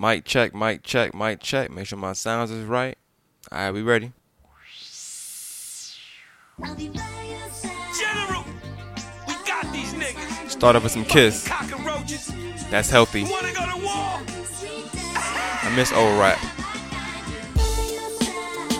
Mic check, mic check, mic check. Make sure my sounds is right. All right, we ready? General, we got these niggas. Start off with some Kiss. That's healthy. Go to war? I miss old rap.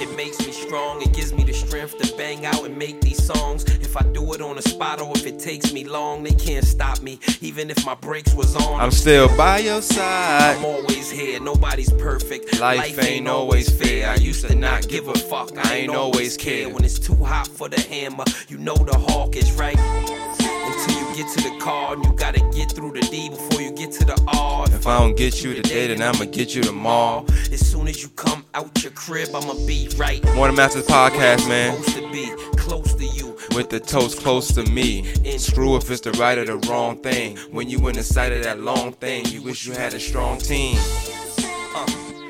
It makes me strong. It gives me the strength to bang out and make these songs. If I do it on the spot or if it takes me long, they can't stop me. Even if my brakes was on, I'm still by your side. I'm always here. Nobody's perfect. Life ain't always fair. I used to not give a fuck. I ain't always care. When it's too hot for the hammer, you know the hawk is right. Until get to the car, and you gotta get through the D before you get to the R. If I don't get you today, then I'ma get you tomorrow. As soon as you come out your crib, I'ma be right. Morning Masters podcast, man. Supposed to be close to you. With the toast close to me. And Screw if it's the right or the wrong thing. When you in the sight of that long thing, you wish you had a strong team.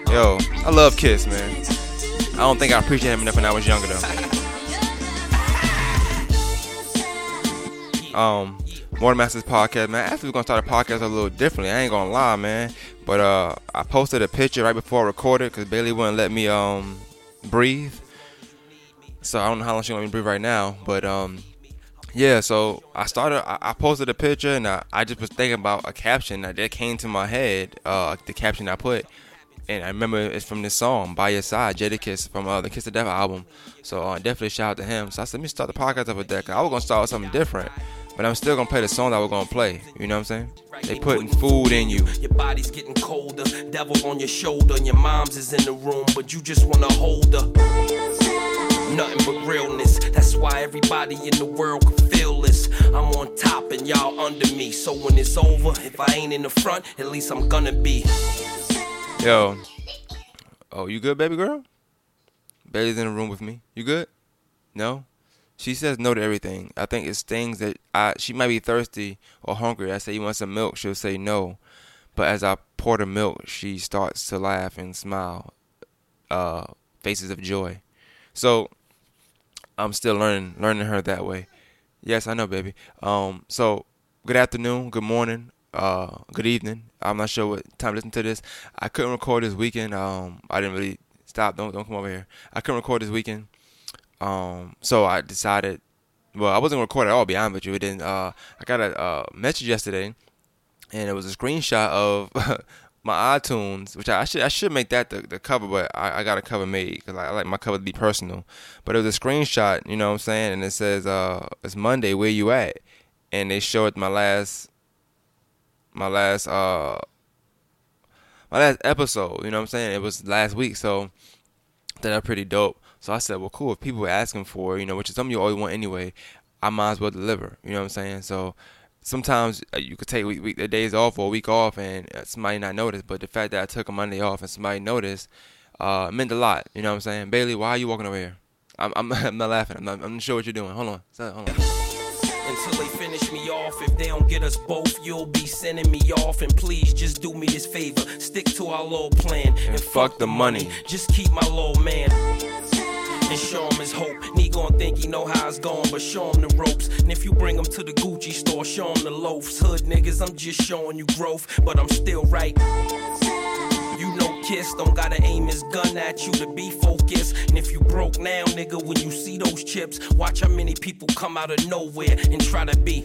Yo, I love Kiss, man. I don't think I appreciated him enough when I was younger, though. Um, Morning Masters podcast, man. Actually, we're gonna start a podcast a little differently. I ain't gonna lie, man. But uh, I posted a picture right before I recorded because Bailey wouldn't let me um breathe. So I don't know how long she want me to breathe right now, but um, yeah. So I started. I, I posted a picture and I, I just was thinking about a caption that, that came to my head. Uh, the caption I put, and I remember it's from this song "By Your Side," Jadakiss from uh, the Kiss of Death album. So uh, definitely shout out to him. So I said, let me start the podcast up with that. I was gonna start with something different, but I'm still gonna play the song that we're gonna play. You know what I'm saying? They putting food in you. Your body's getting colder. Devil on your shoulder. And your mom's is in the room, but you just wanna hold her. Nothing but realness. That's why everybody in the world can feel this. I'm on top and y'all under me. So when it's over, if I ain't in the front, at least I'm gonna be. Yo. Oh, you good, baby girl? Bailey's in the room with me. You good? No? She says no to everything. I think it's things that I she might be thirsty or hungry. I say you want some milk, she'll say no. But as I pour the milk, she starts to laugh and smile. Uh faces of joy. So I'm still learning learning her that way. Yes, I know, baby. Um so good afternoon, good morning, uh, good evening. I'm not sure what time to listen to this. I couldn't record this weekend. Um, I didn't really stop. Don't don't come over here. I couldn't record this weekend. Um, so I decided. Well, I wasn't gonna record at all. Be honest with you. But then uh, I got a message yesterday, and it was a screenshot of my iTunes, which I, I should I should make that the, the cover, but I, I got a cover made because I, I like my cover to be personal. But it was a screenshot, you know what I'm saying, and it says uh, it's Monday. Where you at? And they showed my last my last uh my last episode, you know what I'm saying? It was last week, so that are pretty dope. So I said, well, cool. If people are asking for, you know, which is something you always want anyway, I might as well deliver. You know what I'm saying? So sometimes uh, you could take week, week, the days off or a week off and uh, somebody not notice. But the fact that I took a Monday off and somebody noticed uh, meant a lot. You know what I'm saying? Bailey, why are you walking over here? I'm, I'm, I'm not laughing. I'm not, I'm not sure what you're doing. Hold on. Hold on. Until they finish me off. If they don't get us both, you'll be sending me off. And please just do me this favor. Stick to our little plan. And, fuck the money. Just keep my little man. And show him his hope. He gon' think he know how it's going, but show him the ropes. And if you bring him to the Gucci store, show him the loafs. Hood niggas, I'm just showing you growth, but I'm still right. You know Kiss don't gotta aim his gun at you to be focused. And if you broke now, nigga, when you see those chips, watch how many people come out of nowhere and try to be.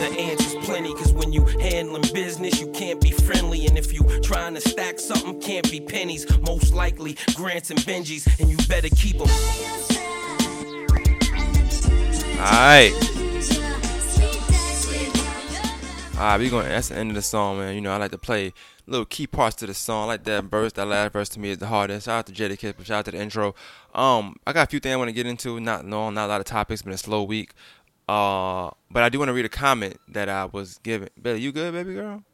The answer's plenty, cause when you handling business, you can't be friendly. And if you trying to stack something, can't be pennies. Most likely grants and Benjis, and you better keep them. Alright. Alright, we going that's the end of the song, man. You know, I like to play little key parts to the song. I like that verse, that last verse to me is the hardest. Shout out to Jadakiss, shout out to the intro. Um, I got a few things I want to get into. Not long, not a lot of topics, been a slow week. Uh, but I do want to read a comment that I was given. Baby, you good, baby girl?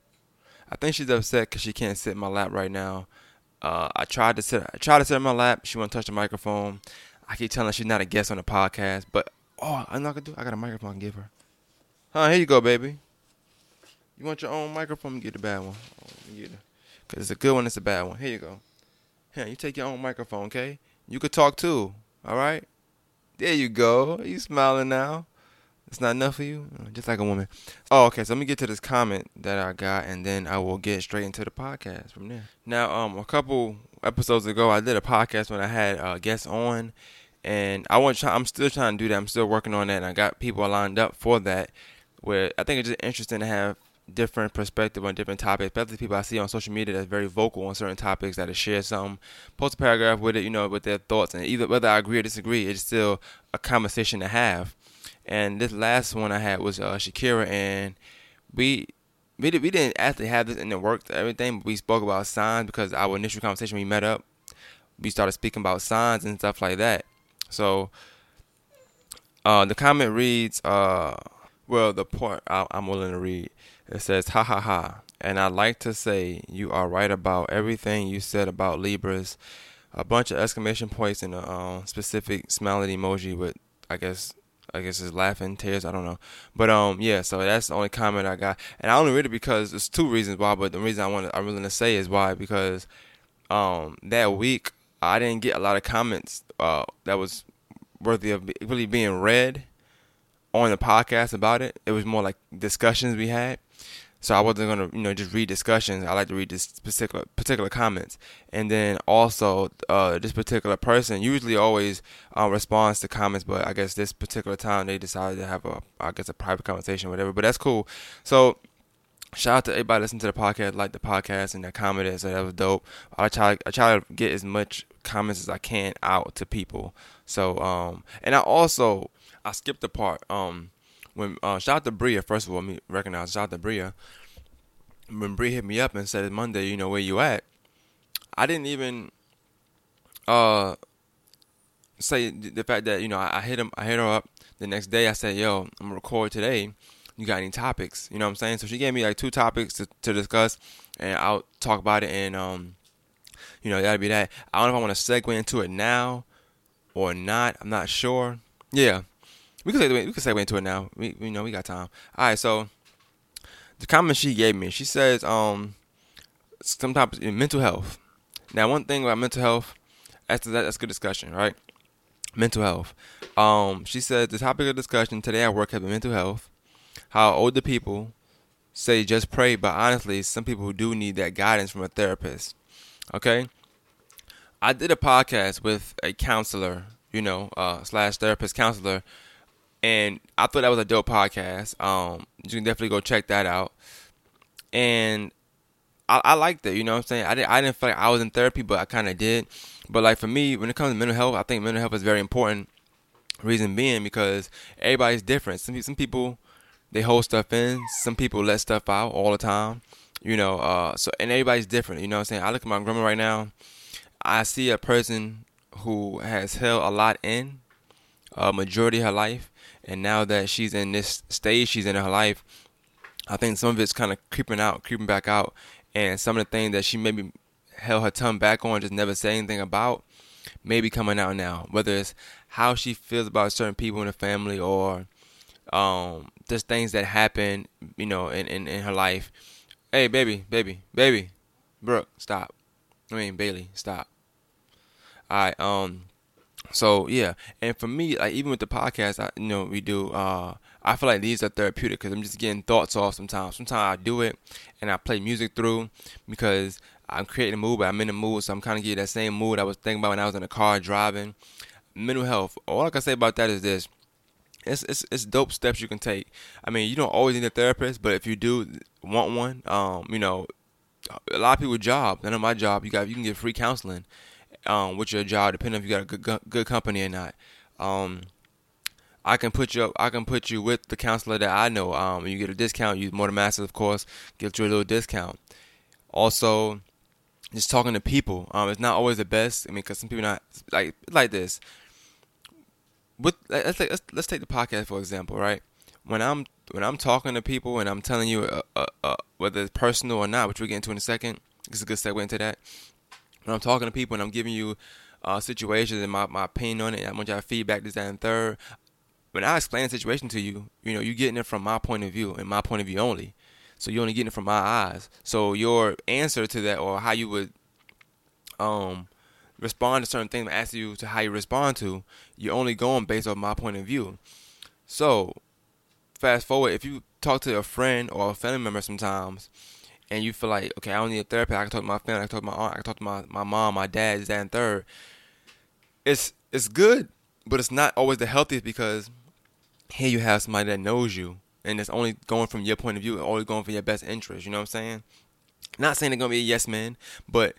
I think she's upset because she can't sit in my lap right now. Uh, I tried to sit. I tried to sit in my lap. She won't touch the microphone. I keep telling her she's not a guest on the podcast, but oh, I'm not gonna do. I got a microphone I can give her. Huh? Here you go, baby. You want your own microphone? Get the bad one. Oh, get. Cause it's a good one. It's a bad one. Here you go. Here, you take your own microphone, okay? You could talk too. All right. There you go. You smiling now. It's not enough for you? Uh, just like a woman. Oh, okay. So let me get to this comment that I got, and then I will get straight into the podcast from there. Now, um, a couple episodes ago, I did a podcast when I had uh, guests on, and I want. I'm still trying to do that. I'm still working on that, and I got people lined up for that. Where I think it's just interesting to have different perspective on different topics, especially people I see on social media that's very vocal on certain topics that share some post a paragraph with it, you know, with their thoughts, and either whether I agree or disagree, it's still a conversation to have. And this last one I had was uh, Shakira, and we we, did, we didn't actually have this in the work everything, but we spoke about signs because our initial conversation we met up, we started speaking about signs and stuff like that. So uh, the comment reads, uh, well, the part I, I'm willing to read it says, ha ha ha. And I'd like to say you are right about everything you said about Libras. A bunch of exclamation points and a um, specific smiling emoji with, I guess, I guess it's laughing tears. I don't know, but um, yeah. So that's the only comment I got, and I only read it because there's two reasons why. But the reason I want I'm willing to say is why because um that week I didn't get a lot of comments uh that was worthy of really being read on the podcast about it. It was more like discussions we had. So I wasn't gonna, you know, just read discussions. I like to read this particular particular comments, and then also uh, this particular person usually always uh, responds to comments, but I guess this particular time they decided to have a, I guess, a private conversation, whatever. But that's cool. So shout out to everybody listening to the podcast, like the podcast, and that commented. So that was dope. I try, I try to get as much comments as I can out to people. So, um, and I also I skipped the part. Um, when uh, shout out to Bria first of all, me recognize shout out to Bria. When Bria hit me up and said Monday, you know where you at? I didn't even uh say the fact that you know I, I hit him, I hit her up the next day. I said, "Yo, I'm gonna record today. You got any topics?" You know what I'm saying? So she gave me like two topics to, to discuss, and I'll talk about it. And um, you know that'll be that. I don't know if I want to segue into it now or not. I'm not sure. Yeah, we can segue, we can segue into it now. We you know we got time. All right, so the comment she gave me, she says um sometimes mental health. Now one thing about mental health, that's that, that's a good discussion, right? Mental health. Um, she said the topic of discussion today at work has been mental health. How older people say just pray, but honestly, some people do need that guidance from a therapist. Okay, I did a podcast with a counselor, you know, uh, slash therapist counselor and I thought that was a dope podcast. Um, you can definitely go check that out. And I, I liked it. You know what I'm saying? I didn't I didn't feel like I was in therapy, but I kind of did. But like for me, when it comes to mental health, I think mental health is very important. Reason being because everybody's different. Some some people they hold stuff in. Some people let stuff out all the time. You know, uh, so and everybody's different. You know what I'm saying? I look at my grandma right now. I see a person who has held a lot in a majority of her life, and now that she's in this stage she's in her life, I think some of it's kind of creeping out, creeping back out, and some of the things that she maybe held her tongue back on, just never say anything about, maybe coming out now. Whether it's how she feels about certain people in the family or um, just things that happen, you know, in, in, in her life. Hey, baby, baby, baby, Brooke, stop. I mean, Bailey, stop. All right, um, so yeah, and for me, like even with the podcast, I you know we do. Uh, I feel like these are therapeutic because I'm just getting thoughts off sometimes. Sometimes I do it and I play music through because I'm creating a mood, but I'm in the mood, so I'm kind of getting that same mood I was thinking about when I was in the car driving. Mental health. All I can say about that is this: it's it's it's dope steps you can take. I mean, you don't always need a therapist, but if you do want one, um, you know, a lot of people job. None of my job, you got you can get free counseling um, with your job, depending if you got a good good company or not. Um, I can put you up, I can put you with the counselor that I know. Um, you get a discount. Use More Than Masters, of course, get you a little discount. Also, just talking to people. Um, it's not always the best. I mean, because some people not like like this. With let's take, let's, let's take the podcast for example, right? When I'm when I'm talking to people and I'm telling you uh, uh, uh, whether it's personal or not, which we'll get into in a second, it's a good segue into that when I'm talking to people and I'm giving you uh, situations and my, my opinion on it, I want y'all feedback, this, that, and third. When I explain the situation to you, you know, you're getting it from my point of view and my point of view only. So you're only getting it from my eyes. So your answer to that or how you would um respond to certain things, I ask you to how you respond to, you're only going based on my point of view. So fast forward, if you talk to a friend or a family member sometimes, and you feel like, okay, I don't need a therapist. I can talk to my family. I can talk to my aunt. I can talk to my, my mom, my dad, this, that, and third. It's it's good, but it's not always the healthiest because here you have somebody that knows you and it's only going from your point of view, always going for your best interest. You know what I'm saying? Not saying they're gonna be a yes man, but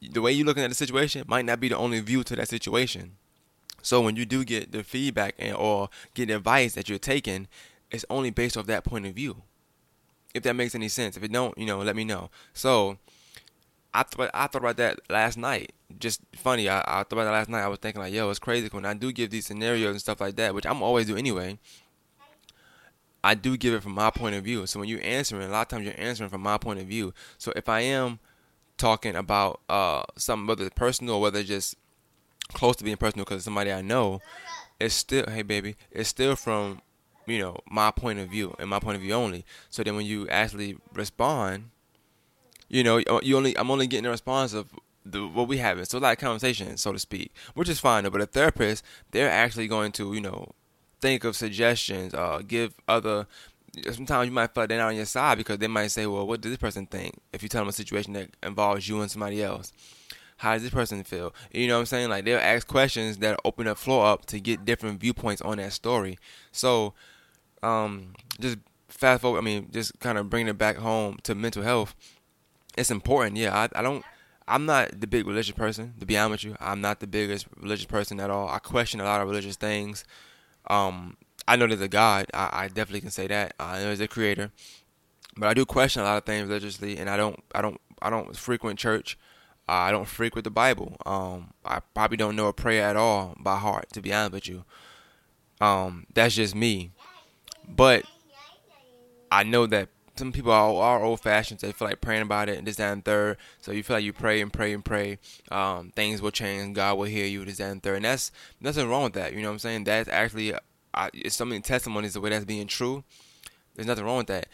the way you're looking at the situation might not be the only view to that situation. So when you do get the feedback and or get advice that you're taking, it's only based off that point of view. If that makes any sense. If it don't, you know, let me know. So I thought I thought about that last night. Just funny. I, I thought about that last night. I was thinking like, yo, it's crazy when I do give these scenarios and stuff like that, which I'm always do anyway. I do give it from my point of view. So when you're answering, a lot of times you're answering from my point of view. So if I am talking about uh something whether it's personal or whether it's just close to being personal because it's somebody I know, it's still hey baby, it's still from you know my point of view and my point of view only. So then when you actually respond, you know you only I'm only getting a response of the what we having. So like conversation, so to speak, which is fine. But a therapist, they're actually going to you know think of suggestions, uh, give other. Sometimes you might feel like they're not on your side because they might say, "Well, what does this person think?" If you tell them a situation that involves you and somebody else, how does this person feel? You know what I'm saying? Like they'll ask questions that open the floor up to get different viewpoints on that story. So, um, just fast forward. I mean, just kind of bringing it back home to mental health. It's important. Yeah, I, I don't. I'm not the big religious person, to be honest with you. I'm not the biggest religious person at all. I question a lot of religious things. Um, I know there's a God. I, I definitely can say that. I know there's a creator, but I do question a lot of things religiously, and I don't, I don't, I don't frequent church. I don't frequent the Bible. Um, I probably don't know a prayer at all by heart, to be honest with you. Um, that's just me. But I know that some people are, are old fashioned. They feel like praying about it and this, that, and third. So you feel like you pray and pray and pray. Um, things will change. God will hear you, this, that, and third. And that's nothing wrong with that. You know what I'm saying? That's actually, I, it's so many testimonies the way that's being true. There's nothing wrong with that.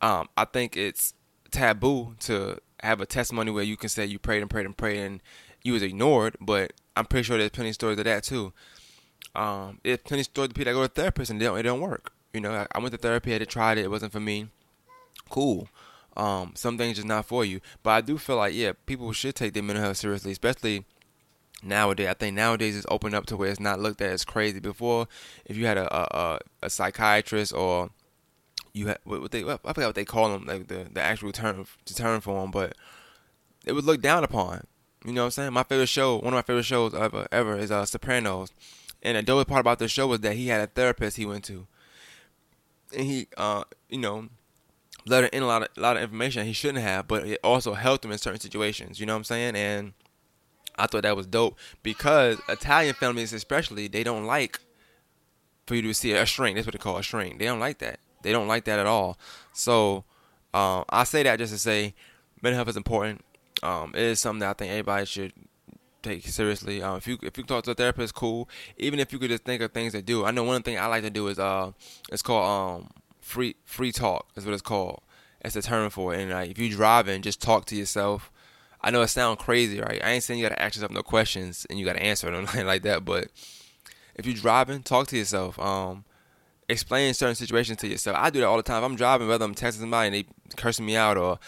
Um, I think it's taboo to have a testimony where you can say you prayed and prayed and prayed and you was ignored. But I'm pretty sure there's plenty of stories of that too. Um, there's plenty of stories of people that go to therapists and they don't, it don't work. You know, I, went to therapy, I had tried it, it wasn't for me cool. Um, some things just not for you. But I do feel like yeah, people should take their mental health seriously, especially nowadays. I think nowadays it's opened up to where it's not looked at as crazy. Before, if you had a a, a psychiatrist or you had what they I forgot what they call them, like the the actual term term for them, but it was looked down upon. You know what I'm saying? My favorite show, one of my favorite shows ever ever is uh, Sopranos, and the dope part about the show was that he had a therapist he went to, and he uh you know let in a lot of a lot of information he shouldn't have, but it also helped him in certain situations. You know what I'm saying? And I thought that was dope because Italian families, especially, they don't like for you to see a shrink. That's what they call a shrink. They don't like that. They don't like that at all. So um, I say that just to say mental health is important. Um, it is something that I think everybody should take seriously. Um, if you if you talk to a therapist, cool. Even if you could just think of things to do. I know one thing I like to do is uh, it's called um free free talk is what it's called. That's the term for it. And like if you driving, just talk to yourself. I know it sounds crazy, right? I ain't saying you gotta ask yourself no questions and you gotta answer or them like that, but if you're driving, talk to yourself. Um, explain certain situations to yourself. I do that all the time. If I'm driving, whether I'm texting somebody and they cursing me out or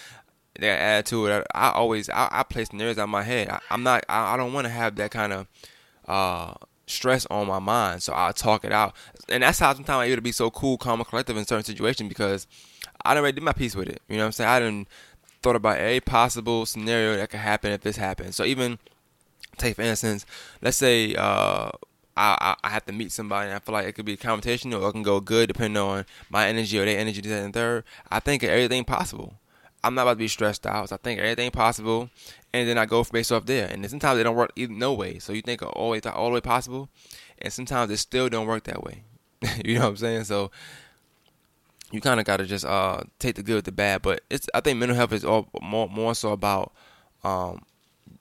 to it, I always I, I play scenarios out my head. I, am not. I, I don't want to have that kind of uh, stress on my mind, so I'll talk it out. And that's how sometimes I'm able to be so cool, calm, and collective in certain situations because I already did my piece with it. You know what I'm saying? I didn't thought about a possible scenario that could happen if this happens. So even take for instance, let's say uh, I, I have to meet somebody and I feel like it could be a conversation or it can go good depending on my energy or their energy, this and third. I think of everything possible. I'm not about to be stressed out. So I think everything possible, and then I go based off there. And sometimes it don't work either, no way. So you think way all the way possible, and sometimes it still don't work that way. you know what I'm saying? So you kind of got to just uh, take the good with the bad. But it's I think mental health is all more more so about um,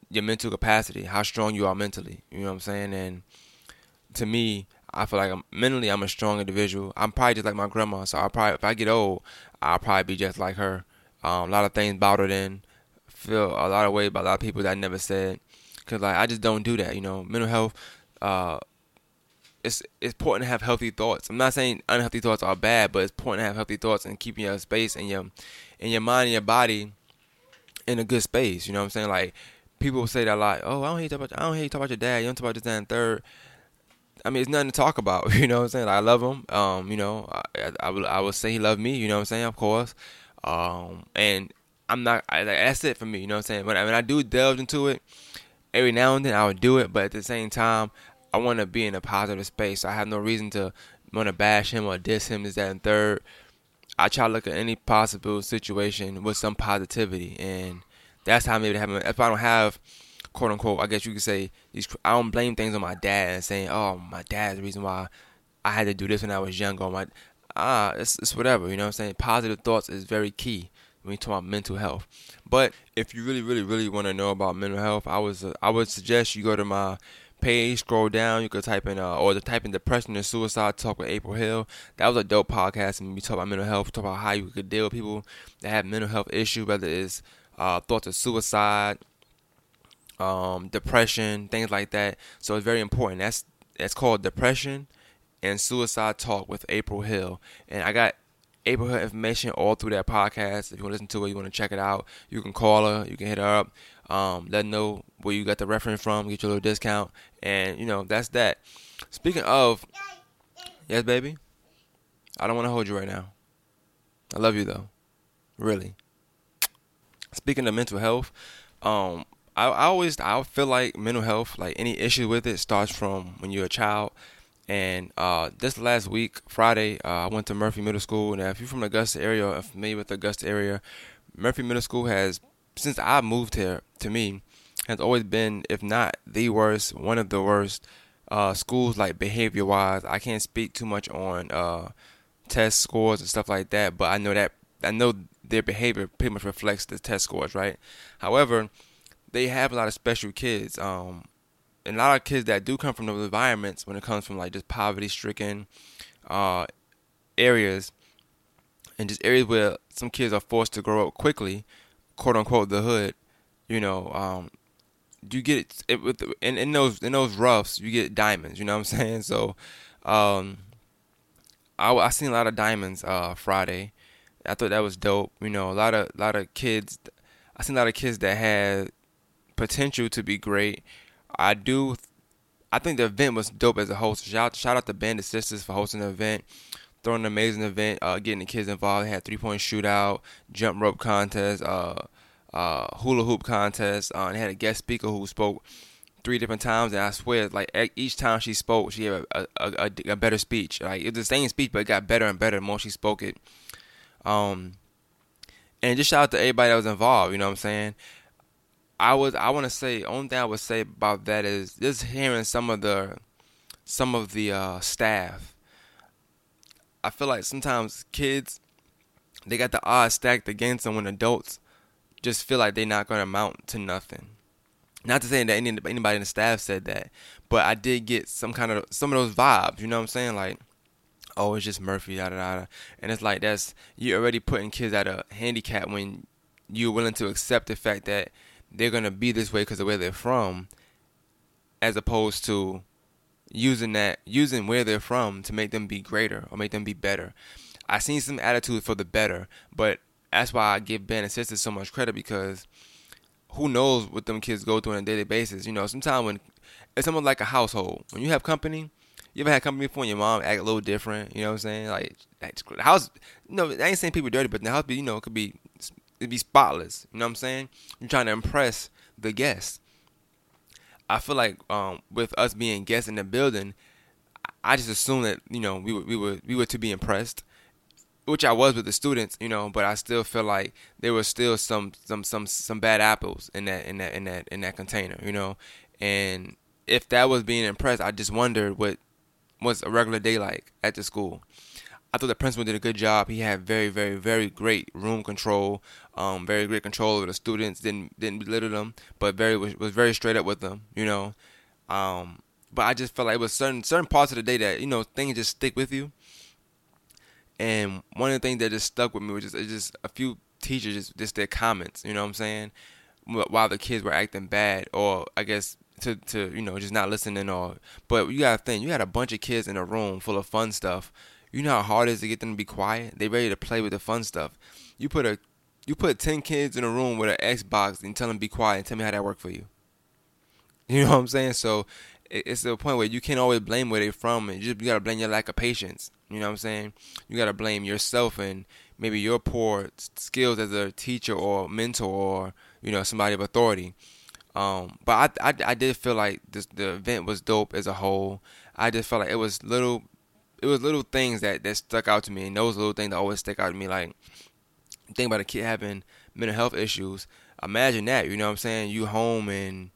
your mental capacity, how strong you are mentally. You know what I'm saying? And to me, I feel like I'm mentally I'm a strong individual. I'm probably just like my grandma. So I probably if I get old, I'll probably be just like her. Um, a lot of things bottled in. Feel a lot of way by a lot of people that I never said. Cause like I just don't do that. You know, mental health. Uh, it's it's important to have healthy thoughts. I'm not saying unhealthy thoughts are bad, but it's important to have healthy thoughts and keeping your space and your and your mind and your body in a good space. You know what I'm saying? Like people say that lot. Oh, I don't hate talk about I don't hate talk about your dad. You don't talk about this that, and third. I mean, it's nothing to talk about. You know what I'm saying? Like, I love him. Um, you know, I, I, I would I would say he loved me. You know what I'm saying? Of course. Um, and I'm not. I, that's it for me. You know what I'm saying? When, when I do delve into it, every now and then I would do it, but at the same time, I want to be in a positive space. So I have no reason to want to bash him or diss him. Is that and third? I try to look at any possible situation with some positivity, and that's how I'm able to have. If I don't have, quote unquote, I guess you could say these. I don't blame things on my dad and saying, "Oh, my dad's the reason why I had to do this when I was younger." My ah, it's, it's whatever. You know what I'm saying? Positive thoughts is very key when you talk about mental health. But if you really, really, really want to know about mental health, I was uh, I would suggest you go to my page, scroll down. You could type in uh, or the type in depression and suicide talk with April Hill. That was a dope podcast, and we talk about mental health, talk about how you could deal with people that have mental health issues, whether it's uh, thoughts of suicide, um, depression, things like that. So it's very important. That's that's called depression and suicide talk with April Hill, and I got April Hill information all through that podcast. If you want to listen to it, you want to check it out, you can call her, you can hit her up, um, let her know where you got the reference from, get your little discount, and you know that's that. Speaking of, yes, baby, I don't want to hold you right now. I love you though, really. Speaking of mental health, um, I, I always I feel like mental health, like any issue with it, starts from when you're a child and uh, this last week, Friday, uh, I went to Murphy Middle School. And if you're from the Augusta area or familiar with the Augusta area, Murphy Middle School has, since I moved here, to me, has always been, if not the worst, one of the worst uh, schools, like behavior wise. I can't speak too much on uh, test scores and stuff like that, but I know that I know their behavior pretty much reflects the test scores, right? However, they have a lot of special kids. Um, and a lot of kids that do come from those environments when it comes from like just poverty stricken uh, areas and just areas where some kids are forced to grow up quickly, quote unquote the hood, you know, um, you get it with in, in those in those roughs you get diamonds, you know what I'm saying? So um, I I seen a lot of diamonds uh, Friday. I thought that was dope. You know, a lot of a lot of kids I seen a lot of kids that had potential to be great I do. I think the event was dope as a host. Shout shout out to Bandit Sisters for hosting the event, throwing an amazing event, uh, getting the kids involved. They had three point shootout, jump rope contest, uh, uh, hula hoop contest, uh, and they had a guest speaker who spoke three different times, and I swear, like each time she spoke, she gave a, a, a, a better speech. Like it was the same speech, but it got better and better the more she spoke it. Um, and just shout out to everybody that was involved. You know what I'm saying? I was I want to say only thing I would say about that is just hearing some of the some of the uh, staff. I feel like sometimes kids they got the odds stacked against them when adults just feel like they're not going to amount to nothing. Not to say that any, anybody in the staff said that, but I did get some kind of some of those vibes. You know what I'm saying? Like, oh, it's just Murphy, da da da. And it's like that's you already putting kids at a handicap when you're willing to accept the fact that they're gonna be this way because of where they're from, as opposed to using that using where they're from to make them be greater or make them be better. I seen some attitude for the better, but that's why I give Ben and Sisters so much credit because who knows what them kids go through on a daily basis. You know, sometimes when it's something like a household, when you have company, you ever had company before and your mom act a little different, you know what I'm saying? Like the house know, I ain't saying people dirty, but the house be, you know, it could be to be spotless. You know what I'm saying? You're trying to impress the guests. I feel like um, with us being guests in the building, I just assumed that you know we were we were we were to be impressed, which I was with the students, you know. But I still feel like there was still some some some some bad apples in that in that in that in that container, you know. And if that was being impressed, I just wondered what was a regular day like at the school. I thought the principal did a good job. He had very, very, very great room control, um, very great control over the students. Didn't didn't belittle them, but very was, was very straight up with them. You know, um, but I just felt like it was certain certain parts of the day that you know things just stick with you. And one of the things that just stuck with me was just just a few teachers just, just their comments. You know what I'm saying? While the kids were acting bad, or I guess to to you know just not listening or. But you gotta think, you had a bunch of kids in a room full of fun stuff. You know how hard it is to get them to be quiet. They ready to play with the fun stuff. You put a you put ten kids in a room with an Xbox and tell them be quiet and tell me how that worked for you. You know what I'm saying? So it's the point where you can't always blame where they're from, and you just you gotta blame your lack of patience. You know what I'm saying? You gotta blame yourself and maybe your poor skills as a teacher or mentor or you know somebody of authority. Um, but I, I, I did feel like this, the event was dope as a whole. I just felt like it was little, it was little things that, that stuck out to me, and those little things that always stick out to me. Like think about a kid having mental health issues. Imagine that, you know what I'm saying? You home and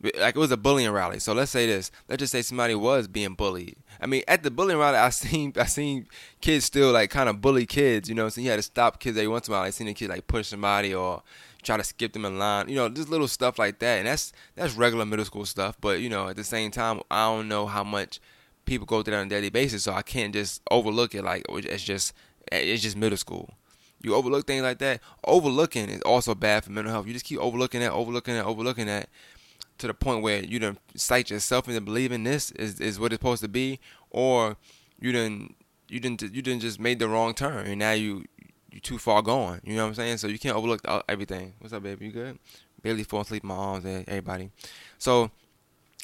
like it was a bullying rally. So let's say this. Let's just say somebody was being bullied. I mean, at the bullying rally, I seen I seen kids still like kind of bully kids. You know, so you had to stop kids every once in a while. I seen a kid like push somebody or try to skip them in line. You know, just little stuff like that. And that's that's regular middle school stuff. But you know, at the same time, I don't know how much people go through that on a daily basis, so I can't just overlook it like it's just it's just middle school. You overlook things like that. Overlooking is also bad for mental health. You just keep overlooking that, overlooking that, overlooking that to the point where you don't cite yourself into believing this is, is what it's supposed to be, or you didn't you didn't you didn't just made the wrong turn and now you you too far gone. You know what I'm saying? So you can't overlook everything. What's up, baby? You good? Barely falling asleep in my arms, everybody. So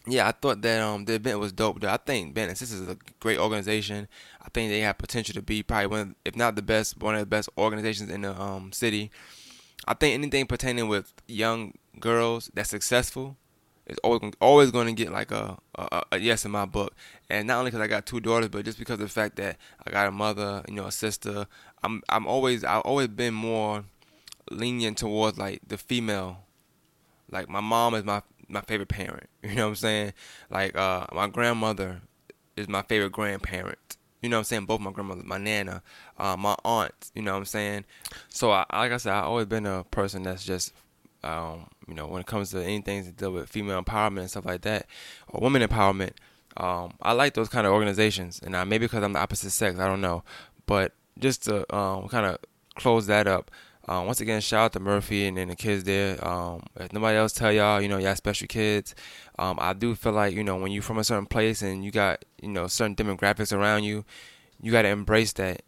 yeah, I thought that um the event was dope. Though. I think Ben this is a great organization. I think they have potential to be probably one, of, if not the best, one of the best organizations in the um city. I think anything pertaining with young girls that's successful is always always going to get like a, a, a yes in my book. And not only because I got two daughters, but just because of the fact that I got a mother, you know, a sister. I'm I'm always I've always been more lenient towards like the female. Like my mom is my my favorite parent. You know what I'm saying? Like uh, my grandmother is my favorite grandparent. You know what I'm saying? Both my grandmother, my nana, uh, my aunt. You know what I'm saying? So I, like I said, I've always been a person that's just um, you know, when it comes to anything to deal with female empowerment and stuff like that, or women empowerment, um, I like those kind of organizations. And I, maybe because I'm the opposite sex, I don't know. But just to um, kind of close that up, um, once again, shout out to Murphy and, and the kids there. Um, if nobody else tell y'all, you know, y'all special kids. Um, I do feel like, you know, when you're from a certain place and you got, you know, certain demographics around you, you got to embrace that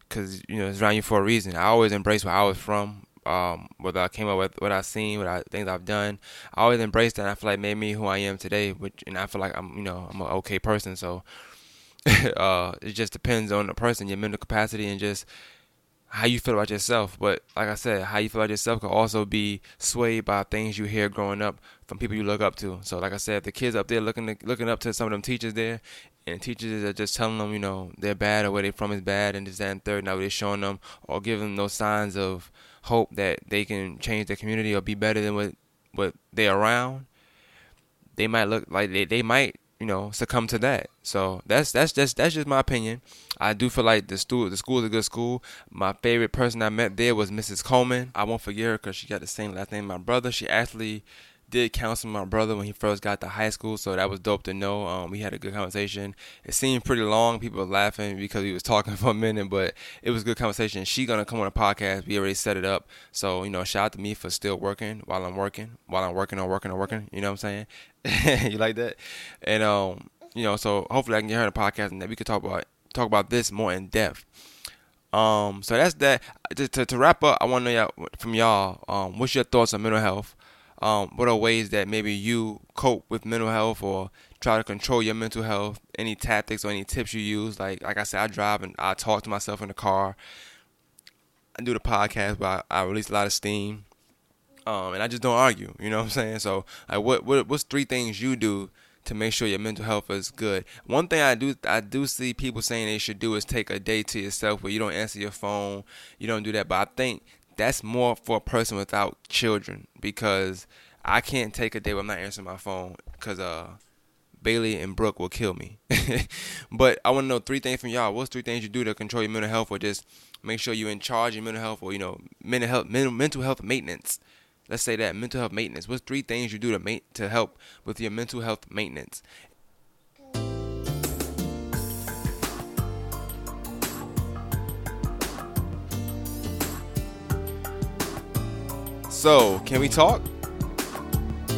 because, you know, it's around you for a reason. I always embrace where I was from um, I came up with, what I've seen, what I things I've done. I always embrace that. And I feel like made me who I am today, which and I feel like I'm you know I'm an okay person. So uh, it just depends on the person, your mental capacity, and just how you feel about yourself. But like I said, how you feel about yourself can also be swayed by things you hear growing up from people you look up to. So like I said, the kids up there looking to, looking up to some of them teachers there, and teachers are uh, just telling them, you know, they're bad or where they're from is bad, and this that and third. Now they're showing them or giving them those signs of hope that they can change their community or be better than what what they're around, they might look like they, they might you know succumb to that. So that's that's just that's just my opinion. I do feel like the school the school is a good school. My favorite person I met there was Mrs. Coleman. I won't forget her because she got the same last name my brother. She actually did counsel my brother when he first got to high school, so that was dope to know. Um, we had a good conversation. It seemed pretty long. People were laughing because he was talking for a minute, but it was a good conversation. She gonna come on a podcast. We already set it up, so you know, shout out to me for still working while I'm working, while I'm working on working on working. You know what I'm saying? you like that? And um, you know, so hopefully I can get her on a podcast and that we could talk about talk about this more in depth. Um, so that's that. To, to, to wrap up, I want to know from y'all, um, what's your thoughts on mental health? Um, what are ways that maybe you cope with mental health or try to control your mental health? Any tactics or any tips you use? Like like I said, I drive and I talk to myself in the car. I do the podcast, but I, I release a lot of steam, um, and I just don't argue. You know what I'm saying? So like, what what what's three things you do? to make sure your mental health is good. One thing I do I do see people saying they should do is take a day to yourself where you don't answer your phone, you don't do that. But I think that's more for a person without children because I can't take a day where I'm not answering my phone because uh Bailey and Brooke will kill me. but I want to know three things from y'all. What's three things you do to control your mental health or just make sure you're in charge of your mental health or you know mental health mental, mental health maintenance. Let's say that mental health maintenance. What's three things you do to make to help with your mental health maintenance? So, can we talk? I'm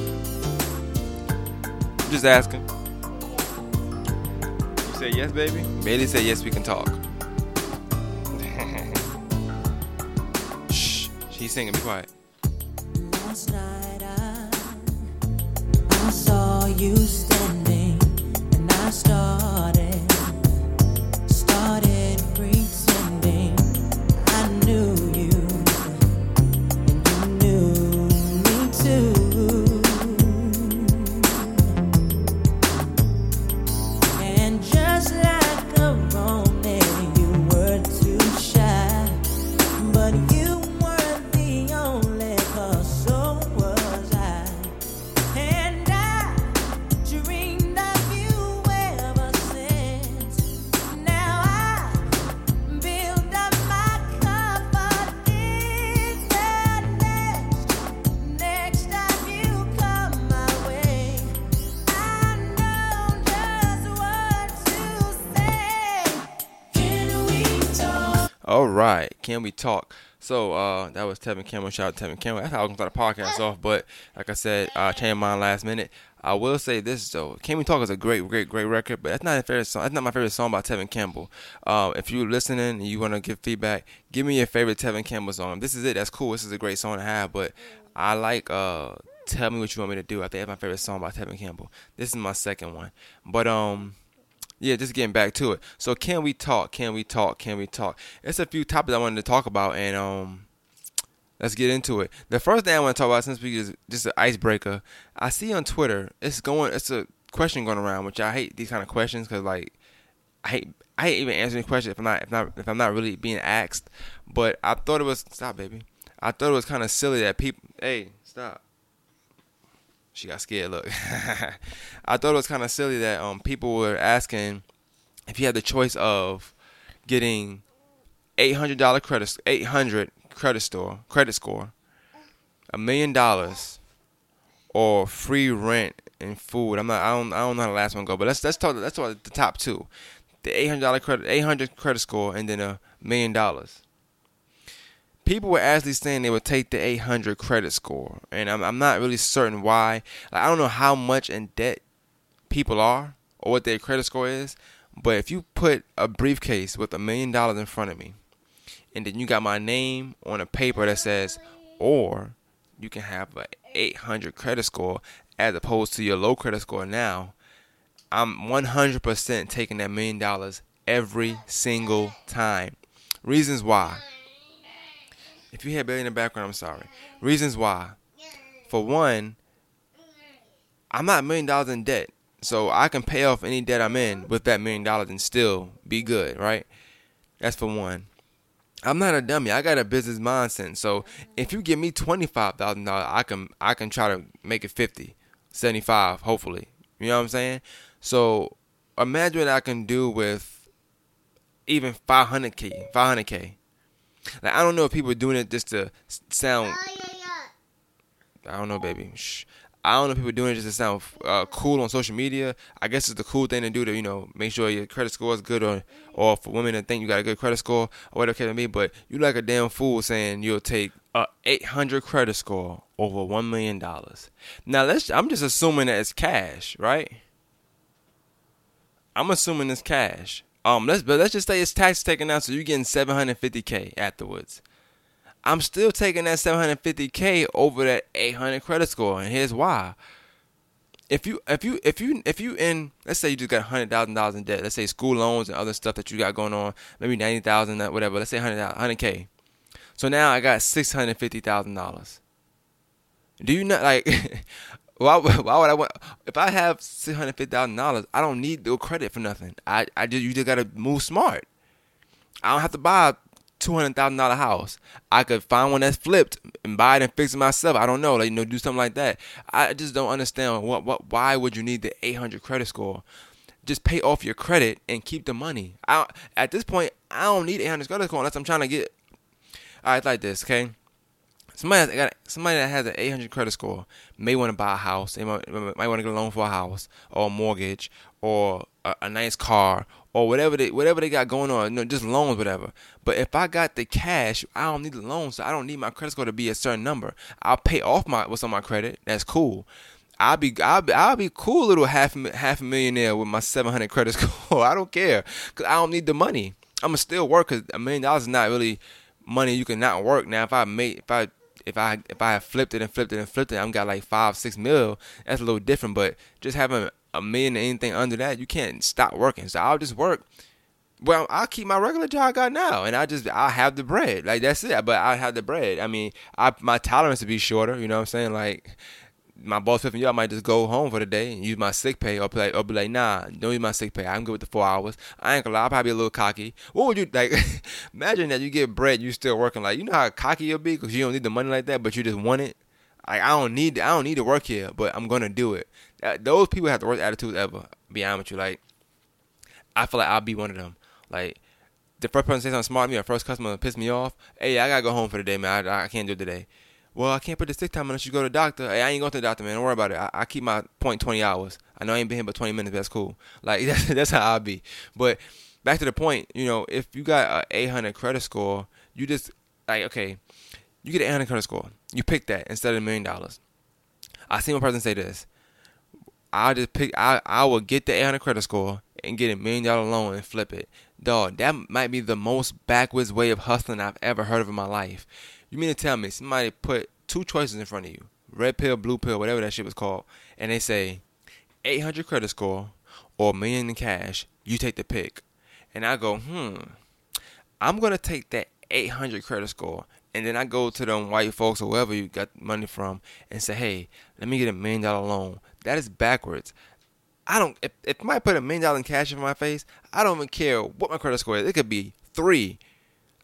just asking. You say yes, baby? Bailey said yes, we can talk. Shh. She's singing. Be quiet. Last night I, I saw you standing and I started, right, can we talk? So uh, that was Tevin Campbell. Shout out to Tevin Campbell. That's how I was gonna start the podcast off, but like I said, I changed mine last minute. I will say this though, "Can We Talk" is a great, great, great record, but that's not a favorite song. That's not my favorite song by Tevin Campbell. Um, if you're listening and you want to give feedback, give me your favorite Tevin Campbell song. This is it. That's cool. This is a great song to have, but I like uh, "Tell Me What You Want Me to Do." I think that's my favorite song by Tevin Campbell. This is my second one, but um. Yeah, just getting back to it. So can we talk? Can we talk? Can we talk? It's a few topics I wanted to talk about, and um, let's get into it. The first thing I want to talk about since we is just an icebreaker. I see on Twitter it's going. It's a question going around, which I hate these kind of questions because like I hate I hate even answering questions if I'm not if not if I'm not really being asked. But I thought it was stop, baby. I thought it was kind of silly that people. Hey, stop. She got scared. Look, I thought it was kind of silly that um people were asking if you had the choice of getting eight hundred dollar credit eight hundred credit store credit score, a million dollars, or free rent and food. I'm not. I don't. I don't know how the last one go, but let's let's talk. Let's talk the top two. The eight hundred dollar credit, eight hundred credit score, and then a million dollars. People were actually saying they would take the 800 credit score, and I'm I'm not really certain why. Like I don't know how much in debt people are or what their credit score is, but if you put a briefcase with a million dollars in front of me, and then you got my name on a paper that says, or you can have a 800 credit score as opposed to your low credit score now, I'm 100% taking that million dollars every single time. Reasons why. If you hear Billy in the background, I'm sorry. Reasons why. For one, I'm not a million dollars in debt. So I can pay off any debt I'm in with that million dollars and still be good, right? That's for one. I'm not a dummy. I got a business mindset. So if you give me twenty five thousand dollars, I can I can try to make it 50, 75, hopefully. You know what I'm saying? So imagine what I can do with even 500k, 500k. Like I don't know if people are doing it just to sound. I don't know, baby. Shh. I don't know if people are doing it just to sound uh, cool on social media. I guess it's the cool thing to do to you know make sure your credit score is good, or or for women to think you got a good credit score or whatever it may be. But you like a damn fool saying you'll take a 800 credit score over one million dollars. Now let's. I'm just assuming that it's cash, right? I'm assuming it's cash. Um, let's but let's just say it's tax taken out, so you're getting 750k afterwards. I'm still taking that 750k over that 800 credit score, and here's why. If you if you if you if you in let's say you just got hundred thousand dollars in debt, let's say school loans and other stuff that you got going on, maybe ninety thousand, whatever. Let's say hundred k. So now I got six hundred fifty thousand dollars. Do you not like? why, why would I want? If I have six hundred fifty thousand dollars, I don't need no credit for nothing. I I just you just gotta move smart. I don't have to buy a two hundred thousand dollar house. I could find one that's flipped and buy it and fix it myself. I don't know, like you know, do something like that. I just don't understand what what why would you need the eight hundred credit score? Just pay off your credit and keep the money. I at this point I don't need eight hundred credit score unless I'm trying to get. All right, like this, okay. Somebody that got somebody that has an 800 credit score may want to buy a house. They might, might want to get a loan for a house or a mortgage or a, a nice car or whatever they whatever they got going on. You know, just loans, whatever. But if I got the cash, I don't need the loan, so I don't need my credit score to be a certain number. I'll pay off my what's on my credit. That's cool. I'll be I'll be I'll be cool little half half millionaire with my 700 credit score. I don't care because I don't need the money. I'm gonna still work because a million dollars is not really money you can not work. Now if I made if I if I if I flipped it and flipped it and flipped it, I'm got like five six mil. That's a little different. But just having a million or anything under that, you can't stop working. So I'll just work. Well, I'll keep my regular job I got now, and I just I have the bread. Like that's it. But I have the bread. I mean, I my tolerance to be shorter. You know what I'm saying? Like my boss flipping you, I might just go home for the day and use my sick pay, or be like, or be like, nah, don't use my sick pay. I'm good with the four hours. I ain't gonna lie, I'll probably be a little cocky. What would you like? imagine that you get bread, you still working. Like you know how cocky you'll be because you don't need the money like that, but you just want it. Like I don't need, I don't need to work here, but I'm gonna do it. That, those people have the worst attitudes ever. Be honest with you, like I feel like I'll be one of them. Like the first person says say something smart me, or first customer to piss me off. Hey, I gotta go home for the day, man. I, I can't do it today. Well, I can't put the sick time unless you go to the doctor. Hey, I ain't going to the doctor, man. Don't worry about it. I, I keep my point 20 hours. I know I ain't been here but 20 minutes. That's cool. Like that's, that's how I'll be. But back to the point, you know, if you got a 800 credit score, you just like okay, you get an 800 credit score. You pick that instead of a million dollars. I seen one person say this. I just pick. I I will get the 800 credit score and get a million dollar loan and flip it. Dog, that might be the most backwards way of hustling I've ever heard of in my life. You mean to tell me somebody put two choices in front of you, red pill, blue pill, whatever that shit was called, and they say 800 credit score or a million in cash, you take the pick. And I go, hmm, I'm gonna take that 800 credit score, and then I go to them white folks or whoever you got money from and say, hey, let me get a million dollar loan. That is backwards. I don't. If if somebody put a million dollars in cash in my face, I don't even care what my credit score is. It could be three.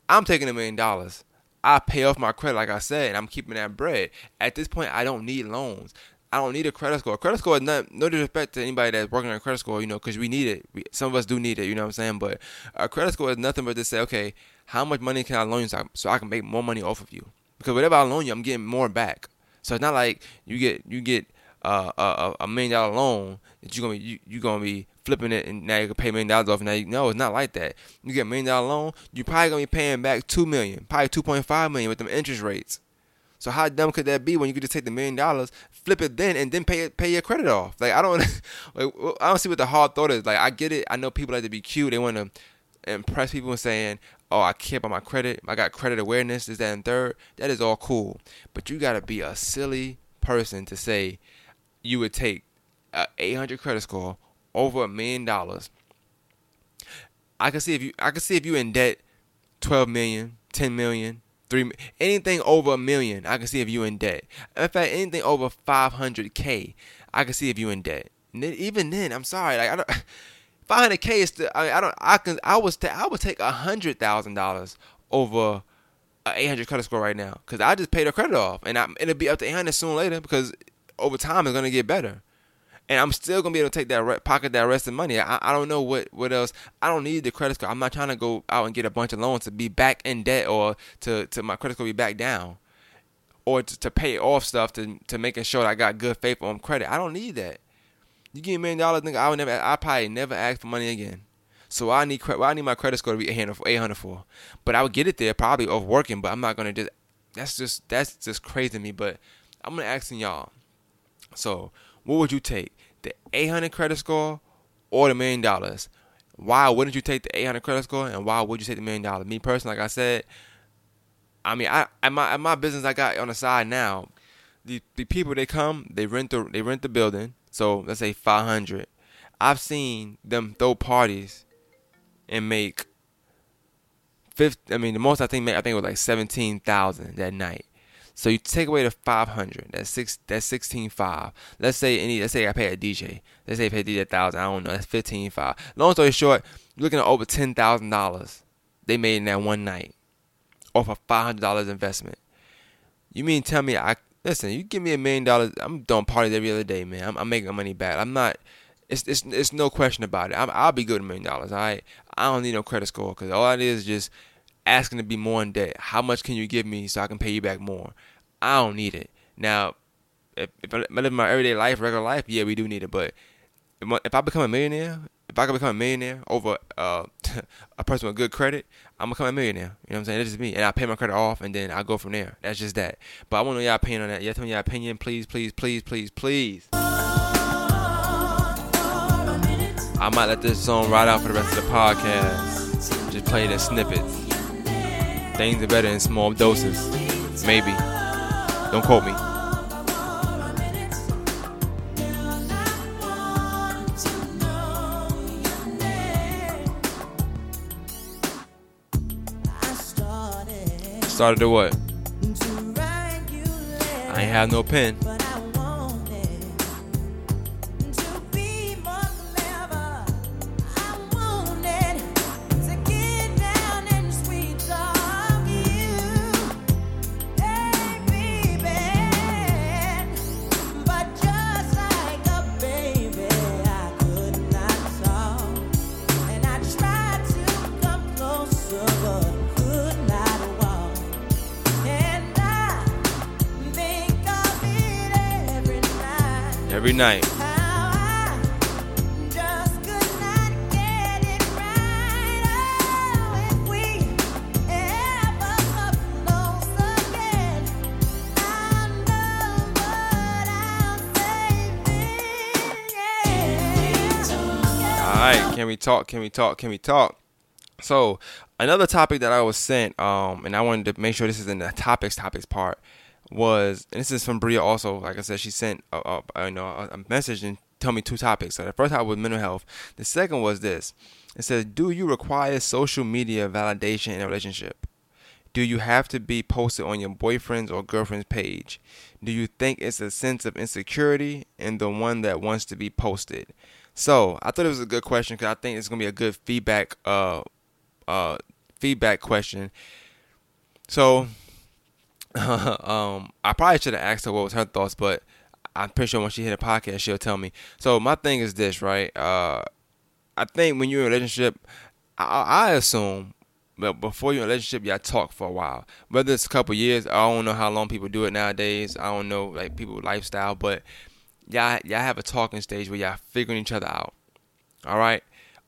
I'm taking a million dollars. I pay off my credit, like I said, and I'm keeping that bread. At this point, I don't need loans. I don't need a credit score. Credit score is not no disrespect to anybody that's working on a credit score, you know, because we need it. We, some of us do need it, you know what I'm saying? But a credit score is nothing but to say, okay, how much money can I loan you so I, so I can make more money off of you? Because whatever I loan you, I'm getting more back. So it's not like you get you get uh, a, a, million dollar loan that you're gonna be you, you gonna be flipping it and now you can pay a million dollars off. Now you, no, it's not like that. You get a million dollar loan, you probably gonna be paying back two million, probably two point five million with them interest rates. So how dumb could that be when you could just take the million dollars, flip it then, and then pay it, pay your credit off? Like I don't, like, I don't see what the hard thought is. Like I get it. I know people like to be cute. They want to impress people and saying, "Oh, I care about my credit. I got credit awareness. Is that and third? That is all cool. But you gotta be a silly person to say you would take a 800 credit score over a million dollars. I can see if you, I can see if you in debt, 12 million, 10 million, three, mi- anything over a million. I can see if you're in debt. In fact, anything over 500k, I can see if you're in debt. And then- even then, I'm sorry, like I don't. 500k is still. I, I don't. I can. I was. Ta- I would take a hundred thousand dollars over a 800 credit score right now because I just paid a credit off, and I, it'll be up to 800 soon later because over time it's gonna get better, and I'm still gonna be able to take that re- pocket that rest of money. I, I don't know what what else. I don't need the credit score. I'm not trying to go out and get a bunch of loans to be back in debt or to to my credit score be back down, or to, to pay off stuff to to making sure that I got good faith on credit. I don't need that. You give me a million dollars, nigga. I would never. I probably never ask for money again. So I need cre- well, I need my credit score to be 800 for 800 for. But I would get it there probably off working, but I'm not gonna just that's just that's just crazy to me. But I'm gonna ask y'all. So what would you take? The 800 credit score or the million dollars? Why wouldn't you take the 800 credit score and why would you take the million dollars? Me personally, like I said, I mean, I at my at my business I got on the side now. The the people they come, they rent the they rent the building. So let's say 500. I've seen them throw parties and make 50 I mean the most I think I think it was like 17,000 that night. So you take away the 500, that's six that's 16.5. Let's say any let's say I pay a DJ. Let's say I pay a DJ 1000, I don't know, that's 15.5. Long story short, you're looking at over $10,000 they made in that one night off a $500 investment. You mean tell me I listen? You give me a million dollars, I'm doing parties every other day, man. I'm, I'm making money back. I'm not. It's it's it's no question about it. I'm, I'll be good a million dollars. Right. I don't need no credit score because all it is just asking to be more in debt. How much can you give me so I can pay you back more? I don't need it. Now, if, if I live my everyday life, regular life, yeah, we do need it. But if I become a millionaire, if I can become a millionaire over uh, a person with good credit, I'm gonna become a millionaire. You know what I'm saying? It's just me. And I pay my credit off and then I go from there. That's just that. But I want to know y'all opinion on that. Y'all tell me y'all opinion, please, please, please, please, please. I might let this song ride out for the rest of the podcast. Just play the snippets. Things are better in small doses. Maybe. Don't quote me. Started to what? I ain't have no pen. Talk? Can we talk? Can we talk? So, another topic that I was sent, um, and I wanted to make sure this is in the topics topics part, was, and this is from Bria also. Like I said, she sent a, a, you know, a, message and told me two topics. So the first topic was mental health. The second was this. It says, "Do you require social media validation in a relationship? Do you have to be posted on your boyfriend's or girlfriend's page? Do you think it's a sense of insecurity in the one that wants to be posted?" So I thought it was a good question because I think it's gonna be a good feedback, uh, uh, feedback question. So, um, I probably should have asked her what was her thoughts, but I'm pretty sure when she hit a podcast, she'll tell me. So my thing is this, right? Uh, I think when you're in a relationship, I, I assume, but before you're in a relationship, y'all talk for a while. Whether it's a couple years, I don't know how long people do it nowadays. I don't know like people lifestyle, but y'all y'all have a talking stage where y'all figuring each other out. All right.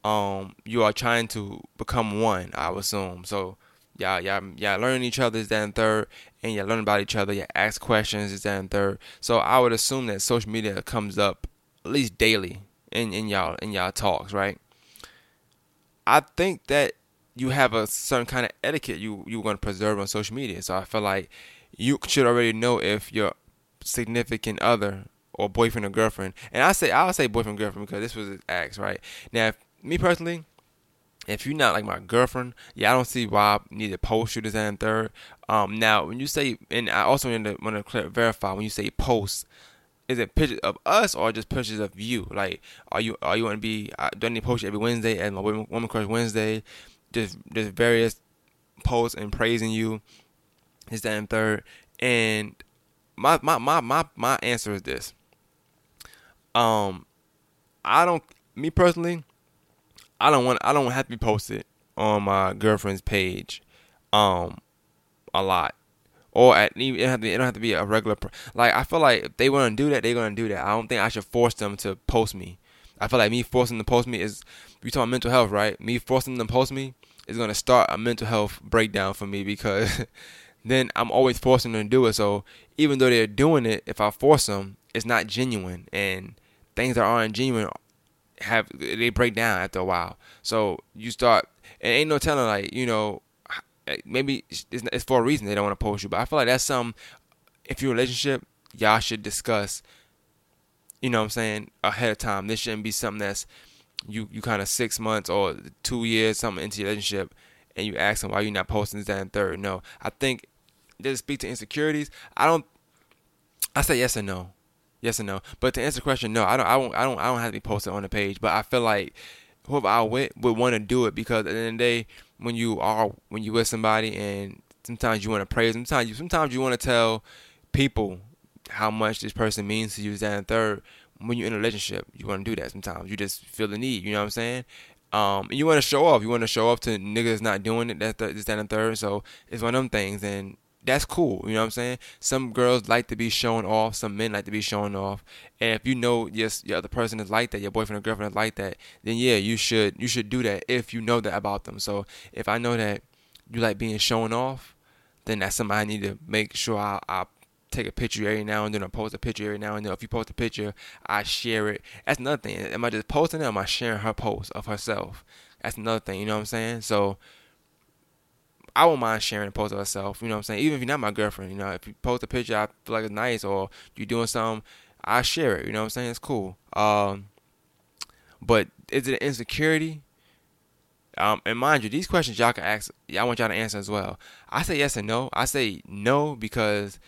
Um, you are trying to become one. I would assume. So y'all y'all y'all learning each other is that and third, and y'all learn about each other. Y'all ask questions is that and third. So I would assume that social media comes up at least daily in in y'all in y'all talks, right? I think that you have a certain kind of etiquette you you're to preserve on social media. So I feel like you should already know if your significant other or boyfriend or girlfriend, and I say I'll say boyfriend girlfriend because this was his ex, right? Now, if, me personally, if you're not like my girlfriend, yeah, I don't see why I need to post you this and third. Um, now when you say, and I also want to verify when you say post, is it pictures of us or just pictures of you? Like, are you are you want to be? Uh, do I need to post you every Wednesday as my woman, crush Wednesday? Just just various posts and praising you, this that and third. And my my my my my answer is this. Um, I don't. Me personally, I don't want. I don't have to be posted on my girlfriend's page, um, a lot, or at it don't have to. Don't have to be a regular. Like I feel like if they want to do that, they're gonna do that. I don't think I should force them to post me. I feel like me forcing them to post me is. We talking mental health, right? Me forcing them to post me is gonna start a mental health breakdown for me because then I'm always forcing them to do it. So even though they're doing it, if I force them, it's not genuine, and things that aren't genuine have they break down after a while. So you start, and ain't no telling like you know, maybe it's, for a reason they don't want to post you. But I feel like that's some. If a relationship, y'all should discuss. You know what I'm saying ahead of time. This shouldn't be something that's you you kind of six months or two years something into your relationship, and you ask them why you're not posting this that and third. No, I think does it speak to insecurities? I don't. I say yes and no yes and no. But to answer the question, no, I don't. I don't. I don't. I don't have to be posted on the page. But I feel like whoever I with would want to do it because at the end of the day, when you are when you with somebody and sometimes you want to praise, sometimes you sometimes you want to tell people how much this person means to you. That and third, when you're in a relationship, you want to do that. Sometimes you just feel the need. You know what I'm saying? Um, and you want to show off. You want to show off to niggas not doing it. That's that, and third. So it's one of them things, and that's cool. You know what I'm saying? Some girls like to be showing off. Some men like to be showing off. And if you know yes, your other person is like that, your boyfriend or girlfriend is like that, then yeah, you should you should do that if you know that about them. So if I know that you like being shown off, then that's something I need to make sure I, I take a picture every now and then or post a picture every now and then. If you post a picture, I share it. That's another thing. Am I just posting it or am I sharing her post of herself? That's another thing, you know what I'm saying? So I won't mind sharing a post of herself, you know what I'm saying? Even if you're not my girlfriend, you know, if you post a picture I feel like it's nice or you're doing something, I share it, you know what I'm saying? It's cool. Um but is it an insecurity? Um, and mind you, these questions y'all can ask. I want y'all to answer as well. I say yes and no. I say no because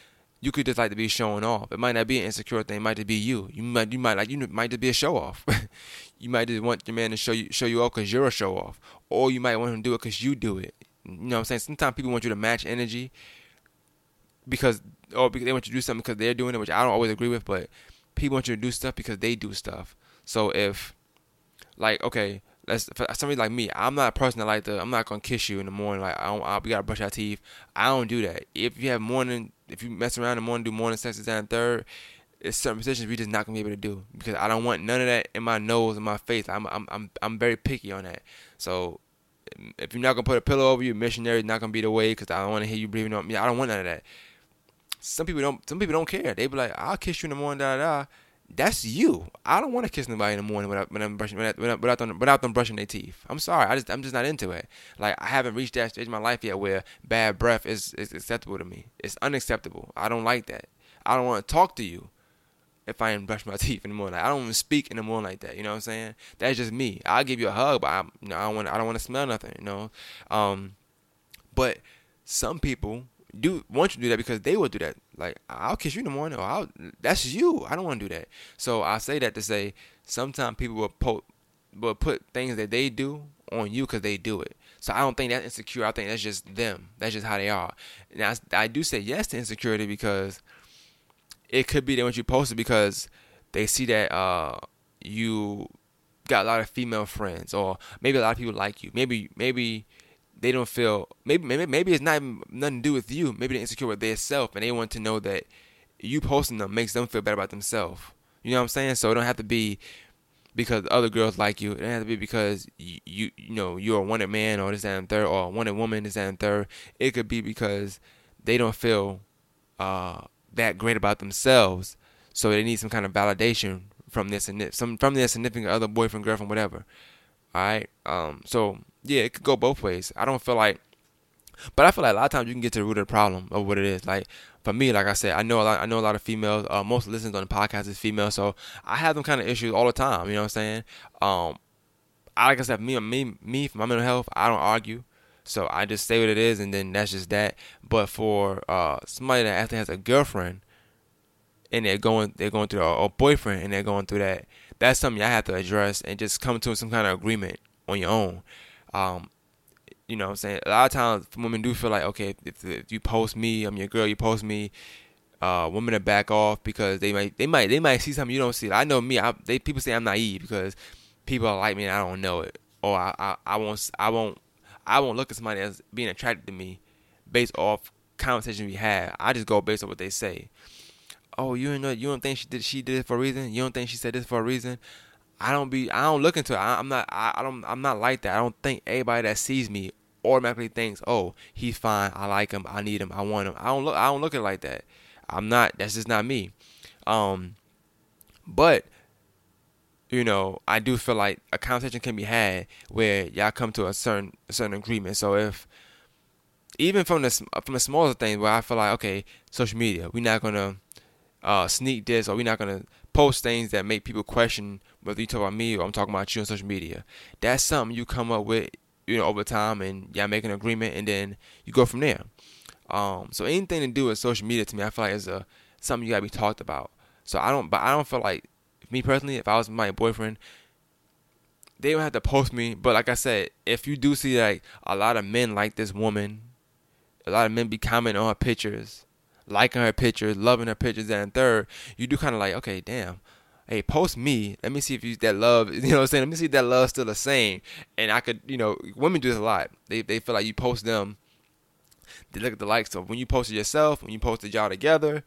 you could just like to be showing off. It might not be an insecure thing. It might just be you. You might you might like you might just be a show off. you might just want your man to show you show you off because you're a show off, or you might want him to do it because you do it. You know what I'm saying? Sometimes people want you to match energy because or because they want you to do something because they're doing it, which I don't always agree with. But people want you to do stuff because they do stuff. So if like okay, let's for somebody like me, I'm not a person that like to. I'm not gonna kiss you in the morning. Like I don't. I, we gotta brush our teeth. I don't do that. If you have morning, if you mess around in the morning, do morning sex is and third. It's certain positions we just not gonna be able to do because I don't want none of that in my nose and my face. I'm I'm I'm I'm very picky on that. So if you're not gonna put a pillow over you, missionary is not gonna be the way because I don't want to hear you breathing on me. I don't want none of that. Some people don't. Some people don't care. They be like, "I'll kiss you in the morning." Da da. da that's you. I don't want to kiss nobody in the morning without brushing without, without them without them brushing their teeth. I'm sorry. I just I'm just not into it. Like I haven't reached that stage in my life yet where bad breath is is acceptable to me. It's unacceptable. I don't like that. I don't want to talk to you if I ain't brush my teeth in the morning. Like, I don't even speak in the morning like that. You know what I'm saying? That's just me. I'll give you a hug, but I you know I don't want I don't want to smell nothing. You know, um, but some people do want you to do that because they will do that. Like I'll kiss you in the morning, or I'll, that's you. I don't want to do that. So I say that to say sometimes people will put will put things that they do on you because they do it. So I don't think that's insecure. I think that's just them. That's just how they are. And I, I do say yes to insecurity because it could be that want you posted because they see that uh, you got a lot of female friends, or maybe a lot of people like you. Maybe maybe they don't feel maybe maybe maybe it's not nothing to do with you. Maybe they're insecure with their self, and they want to know that you posting them makes them feel better about themselves. You know what I'm saying? So it don't have to be because other girls like you. It don't have to be because you you, you know you're a wanted man or this that and third or a wanted woman this that and third. It could be because they don't feel uh, that great about themselves, so they need some kind of validation from this and some from their significant other, boyfriend, girlfriend, whatever. All right. Um. So yeah, it could go both ways. I don't feel like, but I feel like a lot of times you can get to the root of the problem of what it is. Like for me, like I said, I know a lot. I know a lot of females. Uh, most listeners on the podcast is female, so I have them kind of issues all the time. You know what I'm saying? Um, I like I said, me, me, me, for my mental health, I don't argue. So I just say what it is, and then that's just that. But for uh, somebody that actually has a girlfriend, and they're going, they're going through a, a boyfriend, and they're going through that. That's something I have to address and just come to some kind of agreement on your own. Um, you know what I'm saying? A lot of times women do feel like, okay, if, if you post me, I'm your girl, you post me, uh, women are back off because they might they might they might see something you don't see. I know me, I, they people say I'm naive because people are like me and I don't know it. Or I, I, I won't I won't I won't look at somebody as being attracted to me based off conversation we have. I just go based on what they say. Oh, you know you don't think she did she did it for a reason? You don't think she said this for a reason? I don't be I don't look into it. I, am not I, I don't I'm not like that. I don't think everybody that sees me automatically thinks, "Oh, he's fine. I like him. I need him. I want him." I don't look I don't look at it like that. I'm not that's just not me. Um but you know, I do feel like a conversation can be had where y'all come to a certain a certain agreement. So if even from the from the smaller things where I feel like okay, social media, we're not gonna uh, sneak this or we're not gonna post things that make people question whether you talk about me or I'm talking about you on social media. That's something you come up with, you know, over time and y'all make an agreement and then you go from there. Um, so anything to do with social media to me, I feel like is a something you gotta be talked about. So I don't, but I don't feel like me personally, if I was my boyfriend, they don't have to post me. But like I said, if you do see like a lot of men like this woman, a lot of men be commenting on her pictures, liking her pictures, loving her pictures, and third, you do kind of like, okay, damn. Hey, post me. Let me see if you that love. You know what I'm saying? Let me see if that love still the same. And I could, you know, women do this a lot. They they feel like you post them. They look at the likes. So when you posted yourself, when you posted y'all together,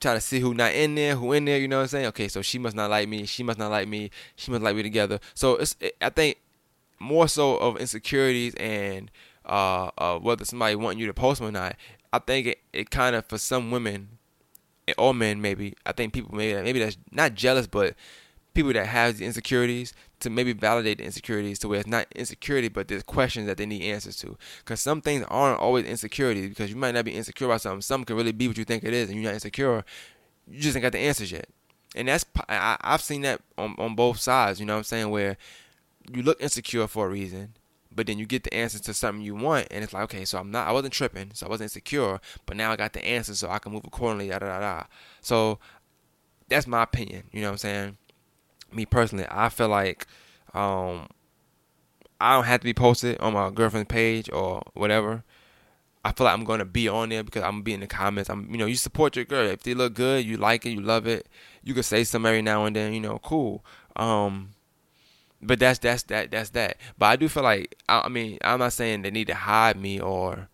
trying to see who not in there, who in there. You know what I'm saying? Okay, so she must not like me. She must not like me. She must like me together. So it's I think more so of insecurities and uh, uh, whether somebody wanting you to post them or not. I think it, it kind of for some women all men maybe. I think people maybe maybe that's not jealous, but people that have the insecurities to maybe validate the insecurities to where it's not insecurity, but there's questions that they need answers to. Because some things aren't always insecurities because you might not be insecure about something. Some can really be what you think it is, and you're not insecure. You just ain't got the answers yet. And that's I, have seen that on on both sides. You know what I'm saying? Where you look insecure for a reason, but then you get the answers to something you want, and it's like, okay, so I'm not, I wasn't tripping, so I wasn't insecure, but now I got the answer, so I can move accordingly. Da da da da. So that's my opinion. You know what I'm saying? Me personally, I feel like um, I don't have to be posted on my girlfriend's page or whatever. I feel like I'm gonna be on there because I'm gonna be in the comments. I'm, you know, you support your girl. If they look good, you like it, you love it. You can say something every now and then. You know, cool. Um, but that's that's that that's that. But I do feel like I, I mean I'm not saying they need to hide me or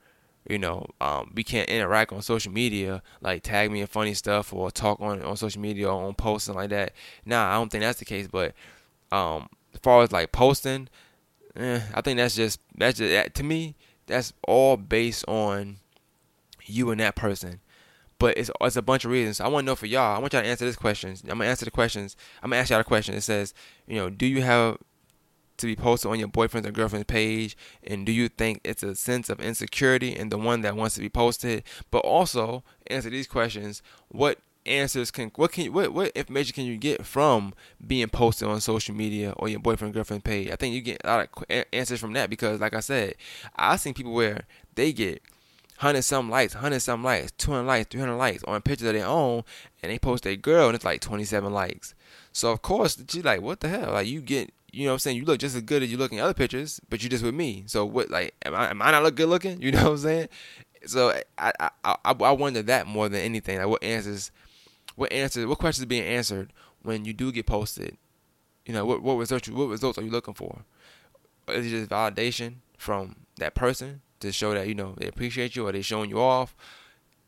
you know um, we can't interact on social media like tag me in funny stuff or talk on on social media or on posting like that. Nah, I don't think that's the case. But um, as far as like posting, eh, I think that's just that's just that, to me that's all based on you and that person. But it's it's a bunch of reasons. I want to know for y'all. I want y'all to answer this questions. I'm gonna answer the questions. I'm gonna ask y'all a question. It says, you know, do you have to be posted on your boyfriend's or girlfriend's page, and do you think it's a sense of insecurity in the one that wants to be posted? But also answer these questions. What answers can what can what what information can you get from being posted on social media or your boyfriend girlfriend page? I think you get a lot of answers from that because, like I said, I've seen people where they get hundred some likes, hundred some likes, two hundred likes, three hundred likes on pictures of their own, and they post a girl and it's like twenty seven likes. So of course she's like, what the hell? Like you get, you know, what I'm saying you look just as good as you look in other pictures, but you just with me. So what? Like, am I am I not look good looking? You know what I'm saying? So I I I, I wonder that more than anything. Like what answers, what answers, what questions are being answered when you do get posted? You know, what what results what results are you looking for? Is it just validation from that person to show that you know they appreciate you or they showing you off?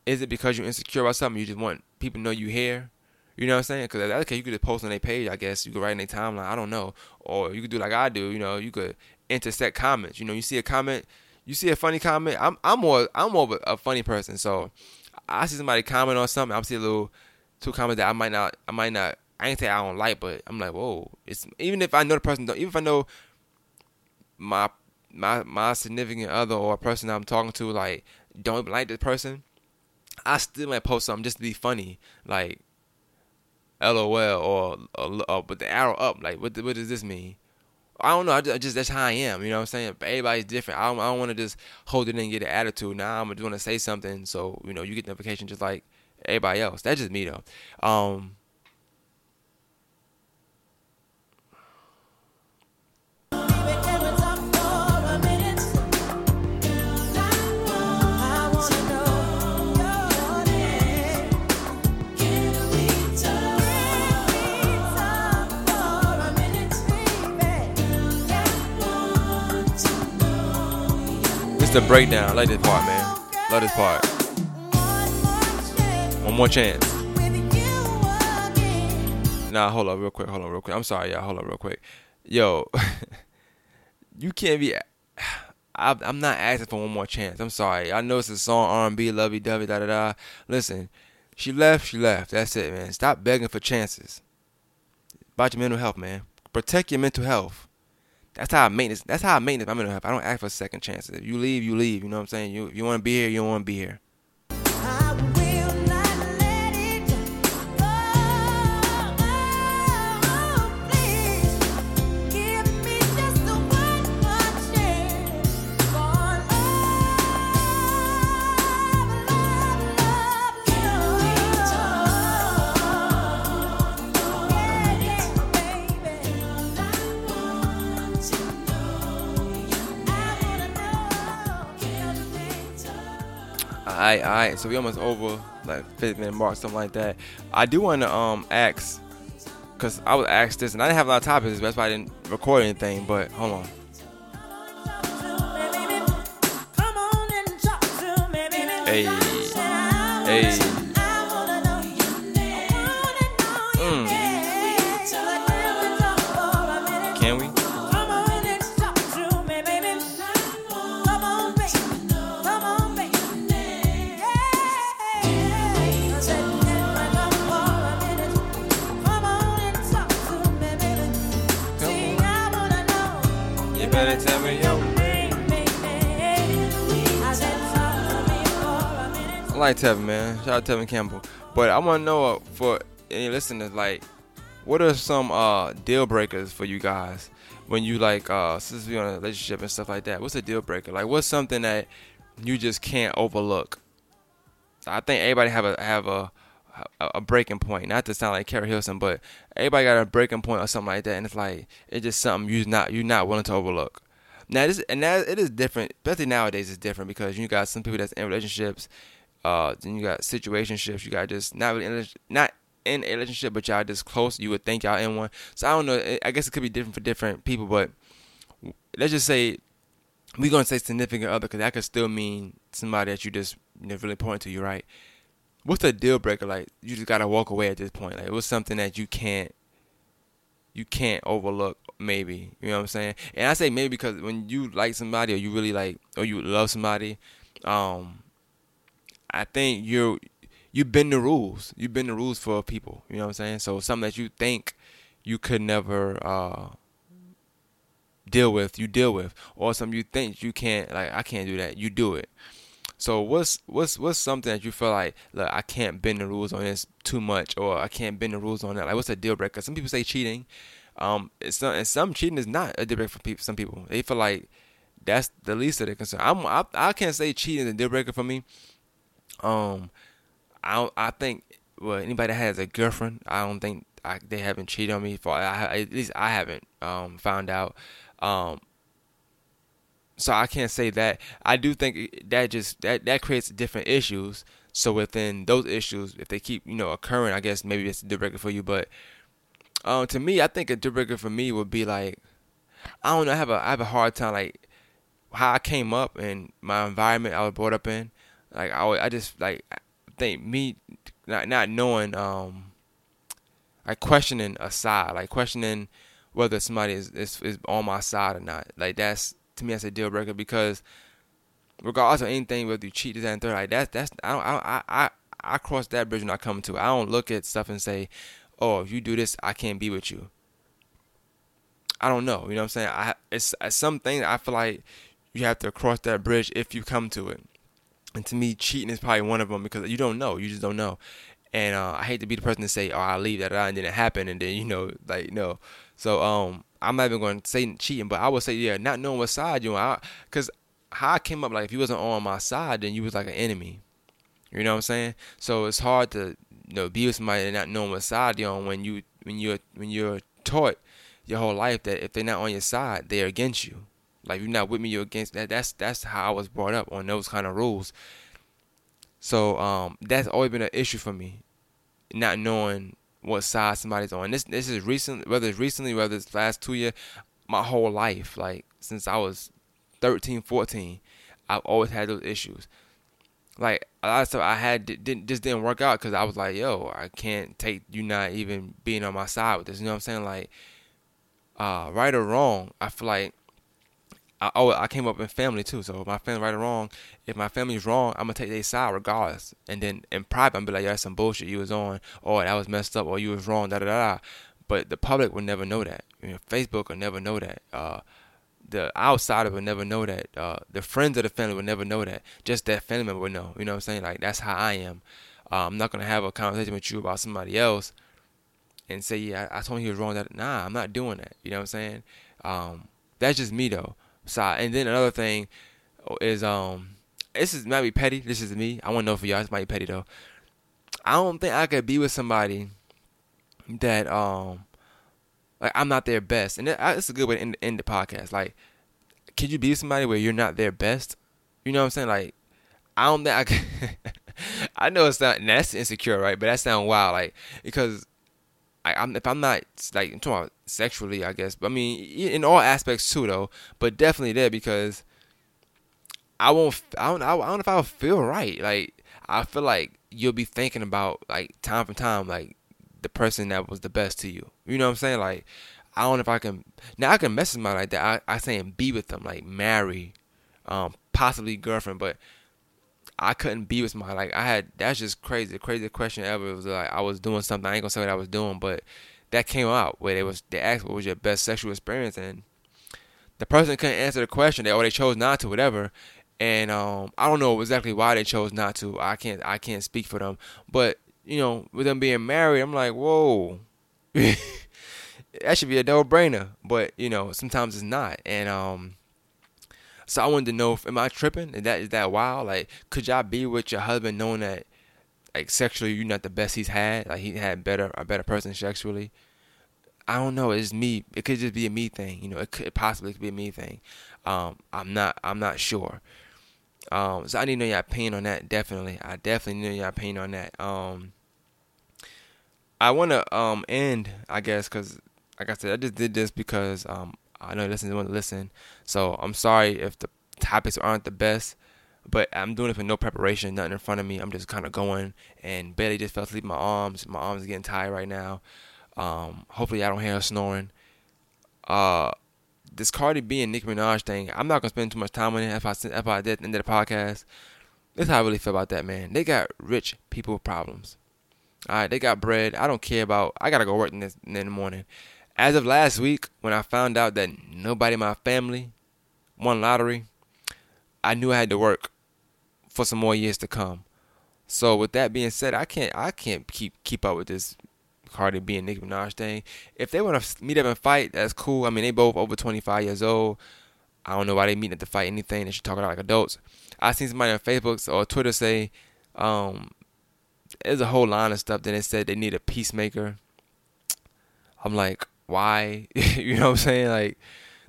Is it because you're insecure about something? You just want people to know you here. You know what I'm saying? Because in case, you could just post on their page. I guess you could write in their timeline. I don't know, or you could do like I do. You know, you could intersect comments. You know, you see a comment, you see a funny comment. I'm I'm more I'm more of a, funny person, so I see somebody comment on something. I see a little two comments that I might not I might not I ain't say I don't like, but I'm like, whoa. It's even if I know the person, don't, even if I know my my my significant other or a person I'm talking to like don't like this person, I still might post something just to be funny, like LOL or or, with the arrow up. Like what what does this mean? I don't know. I just, I just that's how I am. You know what I'm saying? But everybody's different. I don't, don't want to just hold it and get an attitude. Now I'm going to say something so you know you get notification just like everybody else. That's just me though. Um, It's the breakdown. I like this part, man. Love this part. One more chance. Nah, hold up real quick. Hold on real quick. I'm sorry, y'all. Hold on real quick. Yo, you can't be. I, I'm not asking for one more chance. I'm sorry. I know it's a song R&B, lovey dovey, da da da. Listen, she left. She left. That's it, man. Stop begging for chances. About your mental health, man. Protect your mental health. That's how I maintenance. That's how I maintenance my mental health. I don't ask for second chances. If you leave, you leave. You know what I'm saying? You if you want to be here, you don't want to be here. Alright, alright. So we almost over like 50 minute mark, something like that. I do want to um ask, cause I was asked this, and I didn't have a lot of topics. That's why I didn't record anything. But hold on. Hey, hey. I like Tevin, man. Shout out to Tevin Campbell. But I want to know uh, for any listeners, like, what are some uh, deal breakers for you guys when you like, uh, since we on a relationship and stuff like that? What's a deal breaker? Like, what's something that you just can't overlook? I think everybody have a have a a, a breaking point. Not to sound like Keri Hilson, but everybody got a breaking point or something like that, and it's like it's just something you not you're not willing to overlook. Now this and it is different, especially nowadays. It's different because you got some people that's in relationships, uh, then you got situationships. You got just not really in, not in a relationship, but y'all just close. You would think y'all in one. So I don't know. I guess it could be different for different people, but let's just say we're gonna say significant other because that could still mean somebody that you just know, really point to you, right? What's the deal breaker? Like you just gotta walk away at this point. Like what's something that you can't you can't overlook maybe. You know what I'm saying? And I say maybe because when you like somebody or you really like or you love somebody, um I think you're you bend the rules. You bend the rules for people. You know what I'm saying? So something that you think you could never uh deal with, you deal with. Or something you think you can't like I can't do that, you do it. So what's what's what's something that you feel like look I can't bend the rules on this too much or I can't bend the rules on that like what's a deal breaker? Some people say cheating, um, not, and some cheating is not a deal breaker for people. Some people they feel like that's the least of their concern. I'm I, I can't say cheating is a deal breaker for me. Um, I I think well anybody that has a girlfriend I don't think I, they haven't cheated on me for I, at least I haven't um found out. Um, so I can't say that. I do think that just that that creates different issues. So within those issues, if they keep you know occurring, I guess maybe it's a deal breaker for you. But um, to me, I think a deal breaker for me would be like I don't know. I have a I have a hard time like how I came up and my environment I was brought up in. Like I I just like think me not not knowing um like questioning a side like questioning whether somebody is, is is on my side or not. Like that's to me that's a deal breaker because regardless of anything, whether you cheat, this and third, like that's that's I don't I I I cross that bridge when I come to it. I don't look at stuff and say, oh, if you do this, I can't be with you. I don't know. You know what I'm saying? I it's, it's something I feel like you have to cross that bridge if you come to it. And to me, cheating is probably one of them because you don't know. You just don't know. And uh, I hate to be the person to say, "Oh, I'll leave that out," and then it happened, and then you know, like no. So um, I'm not even going to say cheating, but I would say yeah, not knowing what side you on, because how I came up like if you wasn't on my side, then you was like an enemy. You know what I'm saying? So it's hard to you know be with somebody and not knowing what side you're on when you when you're when you're taught your whole life that if they're not on your side, they're against you. Like you're not with me, you're against that. That's that's how I was brought up on those kind of rules. So um, that's always been an issue for me, not knowing what side somebody's on. This this is recent, whether it's recently, whether it's last two years, my whole life, like since I was 13, 14, I've always had those issues. Like a lot of stuff I had didn't just didn't work out because I was like, yo, I can't take you not even being on my side with this. You know what I'm saying? Like, uh, right or wrong, I feel like I, oh, I came up in family too. So my family right or wrong, if my family's wrong, I'm gonna take their side regardless. And then in private, I'm be like, yeah, that's some bullshit you was on, or that was messed up, or you was wrong, da da da. But the public will never know that. You know, Facebook will never know that. Uh, the outsider will never know that. Uh, the friends of the family will never know that. Just that family member will know. You know what I'm saying? Like that's how I am. Uh, I'm not gonna have a conversation with you about somebody else and say, yeah, I, I told him he was wrong. That nah, I'm not doing that. You know what I'm saying? Um, that's just me though side. And then another thing is um this is might be petty. This is me. I want to know for y'all. This might be petty though. I don't think I could be with somebody that um like I'm not their best. And it's a good way to end, end the podcast. Like, could you be somebody where you're not their best? You know what I'm saying? Like, I don't think I can. I know it's not that's insecure, right? But that sounds wild, like because I, am if I'm not like I'm talking about sexually, I guess. But I mean, in all aspects too, though. But definitely there because I won't. I don't. I don't know if I'll feel right. Like I feel like you'll be thinking about like time from time, like the person that was the best to you. You know what I'm saying? Like I don't know if I can. Now I can message my like that. I I say and be with them, like marry, um, possibly girlfriend, but I couldn't be with my like I had that's just crazy. The craziest question ever. It was like I was doing something. I ain't gonna say what I was doing, but that came out where they was they asked what was your best sexual experience and the person couldn't answer the question, they or they chose not to, whatever. And um, I don't know exactly why they chose not to. I can't I can't speak for them, but you know, with them being married, I'm like, whoa, that should be a no brainer. But you know, sometimes it's not, and um. So I wanted to know, if, am I tripping? Is that is that wild? Like, could y'all be with your husband knowing that, like, sexually you're not the best he's had? Like, he had better a better person sexually. I don't know. It's me. It could just be a me thing. You know, it could possibly be a me thing. Um, I'm not. I'm not sure. Um, so I need to know your opinion on that. Definitely, I definitely need to know your opinion on that. Um, I want to um end, I guess, because like I said, I just did this because um I know listeners want to listen. So I'm sorry if the topics aren't the best, but I'm doing it for no preparation, nothing in front of me. I'm just kind of going, and Bailey just fell asleep in my arms. My arms are getting tired right now. Um, hopefully I don't hear her snoring. Uh, this Cardi B and Nicki Minaj thing, I'm not gonna spend too much time on it. If I if I did end the podcast, this is how I really feel about that man. They got rich people problems. All right, they got bread. I don't care about. I gotta go work in, this, in the morning. As of last week, when I found out that nobody in my family won lottery, I knew I had to work for some more years to come. So with that being said, I can't I can't keep keep up with this Cardi B and Nicki Minaj thing. If they want to meet up and fight, that's cool. I mean, they both over 25 years old. I don't know why they meeting up to fight anything. They should talk about like adults. I seen somebody on Facebook or Twitter say, um, there's a whole line of stuff. Then it said they need a peacemaker. I'm like, why? you know what I'm saying? Like,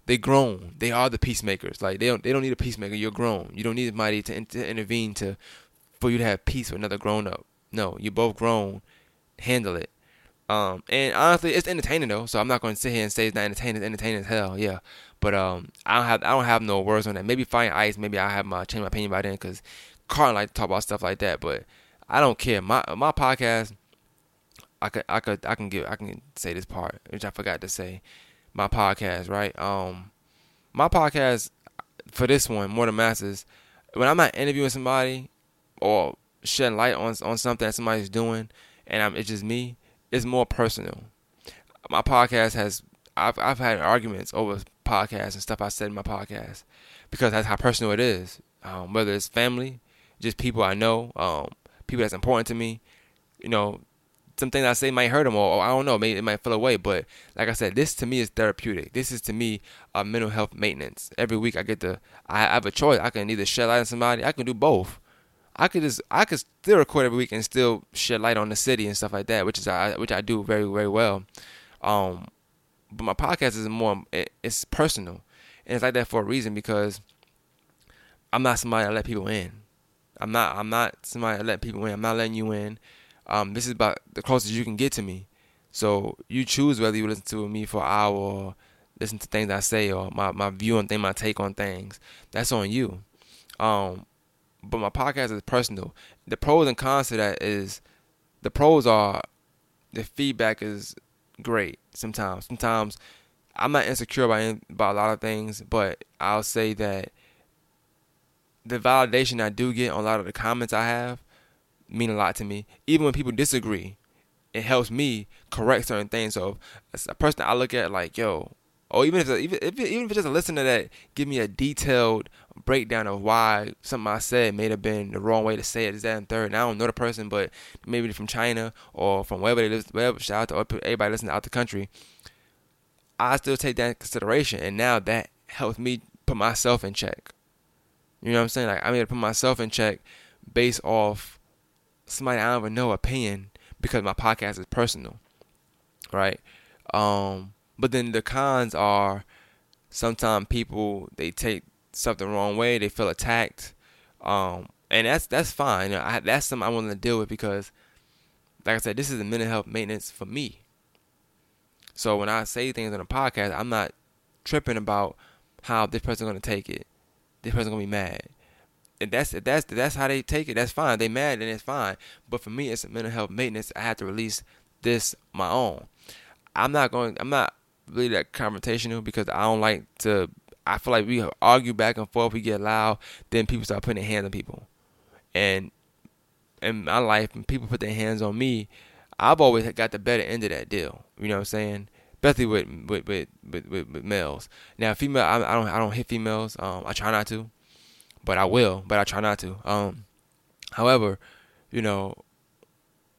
they grown. They are the peacemakers. Like they don't they don't need a peacemaker. You're grown. You don't need somebody to, to intervene to for you to have peace with another grown up. No, you're both grown. Handle it. Um, and honestly, it's entertaining though. So I'm not going to sit here and say it's not entertaining. It's entertaining as hell. Yeah. But um, I don't have I don't have no words on that. Maybe find ice. Maybe I have my change my opinion by then because Carlton like to talk about stuff like that. But I don't care. My my podcast. I could I could I can give I can say this part which I forgot to say. My podcast, right? Um, my podcast for this one, more than masses. When I'm not interviewing somebody or shedding light on on something that somebody's doing, and I'm, it's just me, it's more personal. My podcast has I've I've had arguments over podcasts and stuff I said in my podcast because that's how personal it is. Um, whether it's family, just people I know, um, people that's important to me, you know, some things I say might hurt them or, or I don't know, maybe it might feel away. But like I said, this to me is therapeutic. This is to me a mental health maintenance. Every week I get to I have a choice. I can either shed light on somebody. I can do both. I could just I could still record every week and still shed light on the city and stuff like that, which is I which I do very very well. Um, but my podcast is more it, it's personal, and it's like that for a reason because I'm not somebody that let people in. I'm not I'm not somebody that let people in. I'm not letting you in. Um, this is about the closest you can get to me. So you choose whether you listen to me for an hour or listen to things I say or my, my view on things, my take on things. That's on you. Um, but my podcast is personal. The pros and cons to that is the pros are the feedback is great sometimes. Sometimes I'm not insecure about about a lot of things, but I'll say that the validation I do get on a lot of the comments I have mean a lot to me. Even when people disagree, it helps me correct certain things. So a person I look at like, yo, or even if even if even if it's just a listener that give me a detailed breakdown of why something I said may have been the wrong way to say it, is that and third. And I don't know the person, but maybe from China or from wherever they live, wherever. Shout out to everybody listening out the country. I still take that into consideration, and now that helps me put myself in check. You know what I'm saying? Like I'm able to put myself in check based off somebody I don't even know opinion because my podcast is personal, right? Um, but then the cons are sometimes people they take something the wrong way, they feel attacked, um, and that's that's fine. You know, I, that's something I want to deal with because, like I said, this is a mental health maintenance for me. So when I say things on a podcast, I'm not tripping about how this person's gonna take it. This person's gonna be mad if that's that's that's how they take it, that's fine. They mad and it's fine. But for me, it's a mental health maintenance. I have to release this my own. I'm not going. I'm not really that confrontational because I don't like to. I feel like we argue back and forth. We get loud, then people start putting their hands on people. And in my life, when people put their hands on me, I've always got the better end of that deal. You know what I'm saying? especially with with with, with, with, with males. Now, female, I, I don't I don't hit females. Um, I try not to, but I will. But I try not to. Um, however, you know,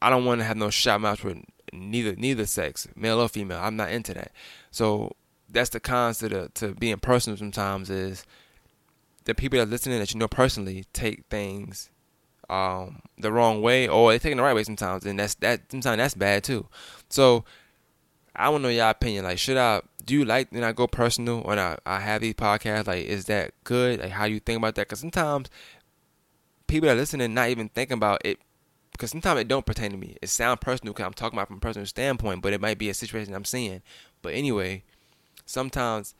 I don't want to have no shot match with neither neither sex, male or female. I'm not into that. So that's the cons to the, to being personal. Sometimes is the people that are listening that you know personally take things um, the wrong way or they take it the right way sometimes, and that's that sometimes that's bad too. So I want to know your opinion. Like, should I do you like when I go personal when I, I have these podcasts? Like, is that good? Like, how do you think about that? Because sometimes people that are listening not even thinking about it because sometimes it don't pertain to me. It sounds personal because I'm talking about from a personal standpoint, but it might be a situation I'm seeing. But anyway, sometimes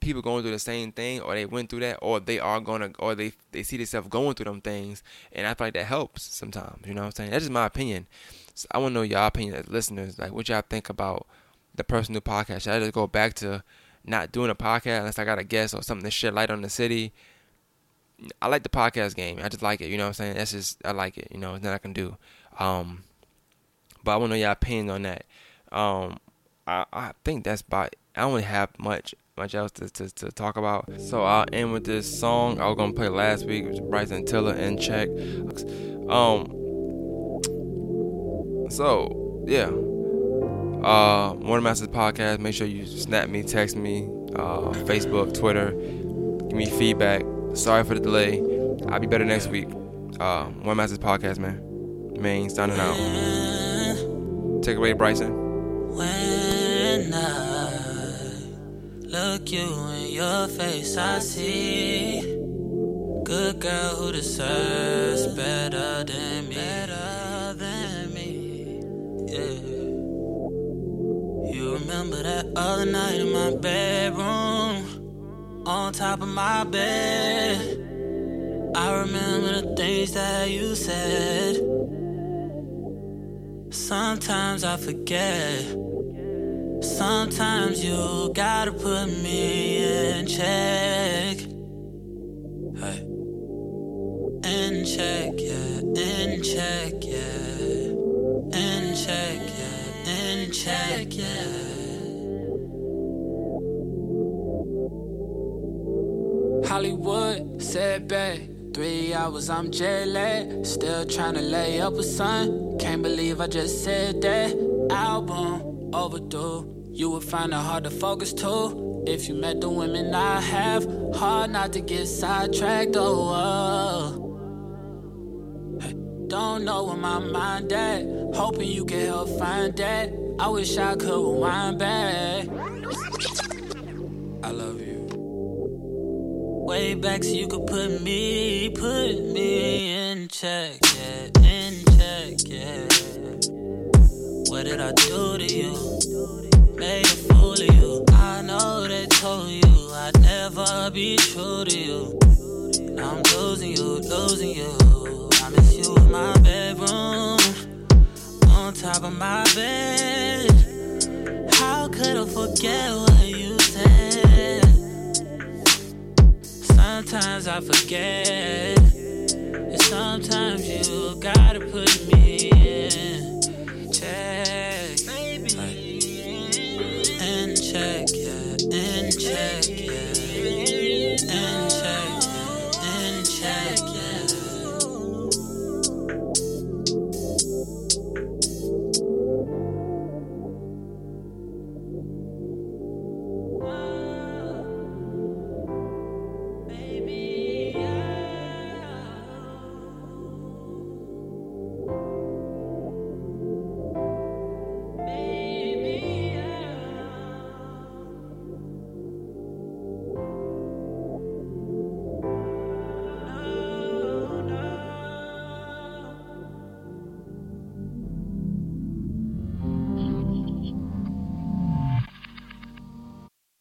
people going through the same thing, or they went through that, or they are gonna, or they they see themselves going through them things, and I feel like that helps sometimes. You know what I'm saying? That's just my opinion. So I want to know your opinion as listeners. Like, what y'all think about the personal podcast? Should I just go back to not doing a podcast unless I got a guest or something to shed light on the city? I like the podcast game. I just like it. You know what I'm saying? That's just I like it. You know, nothing I can do. Um, but I want to know your opinion on that. Um, I I think that's about. I don't really have much much else to, to, to talk about. So I'll end with this song I was gonna play last week, which was Bryson Tiller in check. Um. So yeah. Uh, Morning Masters podcast. Make sure you snap me, text me, uh, Facebook, Twitter. Give me feedback. Sorry for the delay. I'll be better next week. Uh, One Masters Podcast, man. Main signing out. Take away, Bryson. When I look you in your face, I see good girl who deserves better than me. Better than me. Yeah. Remember that other night in my bedroom, on top of my bed. I remember the things that you said. Sometimes I forget. Sometimes you gotta put me in check. Hey. In check, yeah. In check, yeah. In check, yeah. In check, yeah. Hollywood, said back. Three hours, I'm jet. Still tryna lay up with sun. Can't believe I just said that. Album overdue. You would find it hard to focus too. If you met the women I have, hard not to get sidetracked. Oh, oh. Hey, don't know where my mind at. Hoping you can help find that. I wish I could rewind back. I love you. Way back so you could put me, put me in check, yeah, in check, yeah. What did I do to you? Made a fool of you. I know they told you I'd never be true to you. Now I'm losing you, losing you. I miss you in my bedroom, on top of my bed. How could I forget sometimes I forget. And sometimes you gotta put me in check. Baby. In check, yeah. In check, yeah. In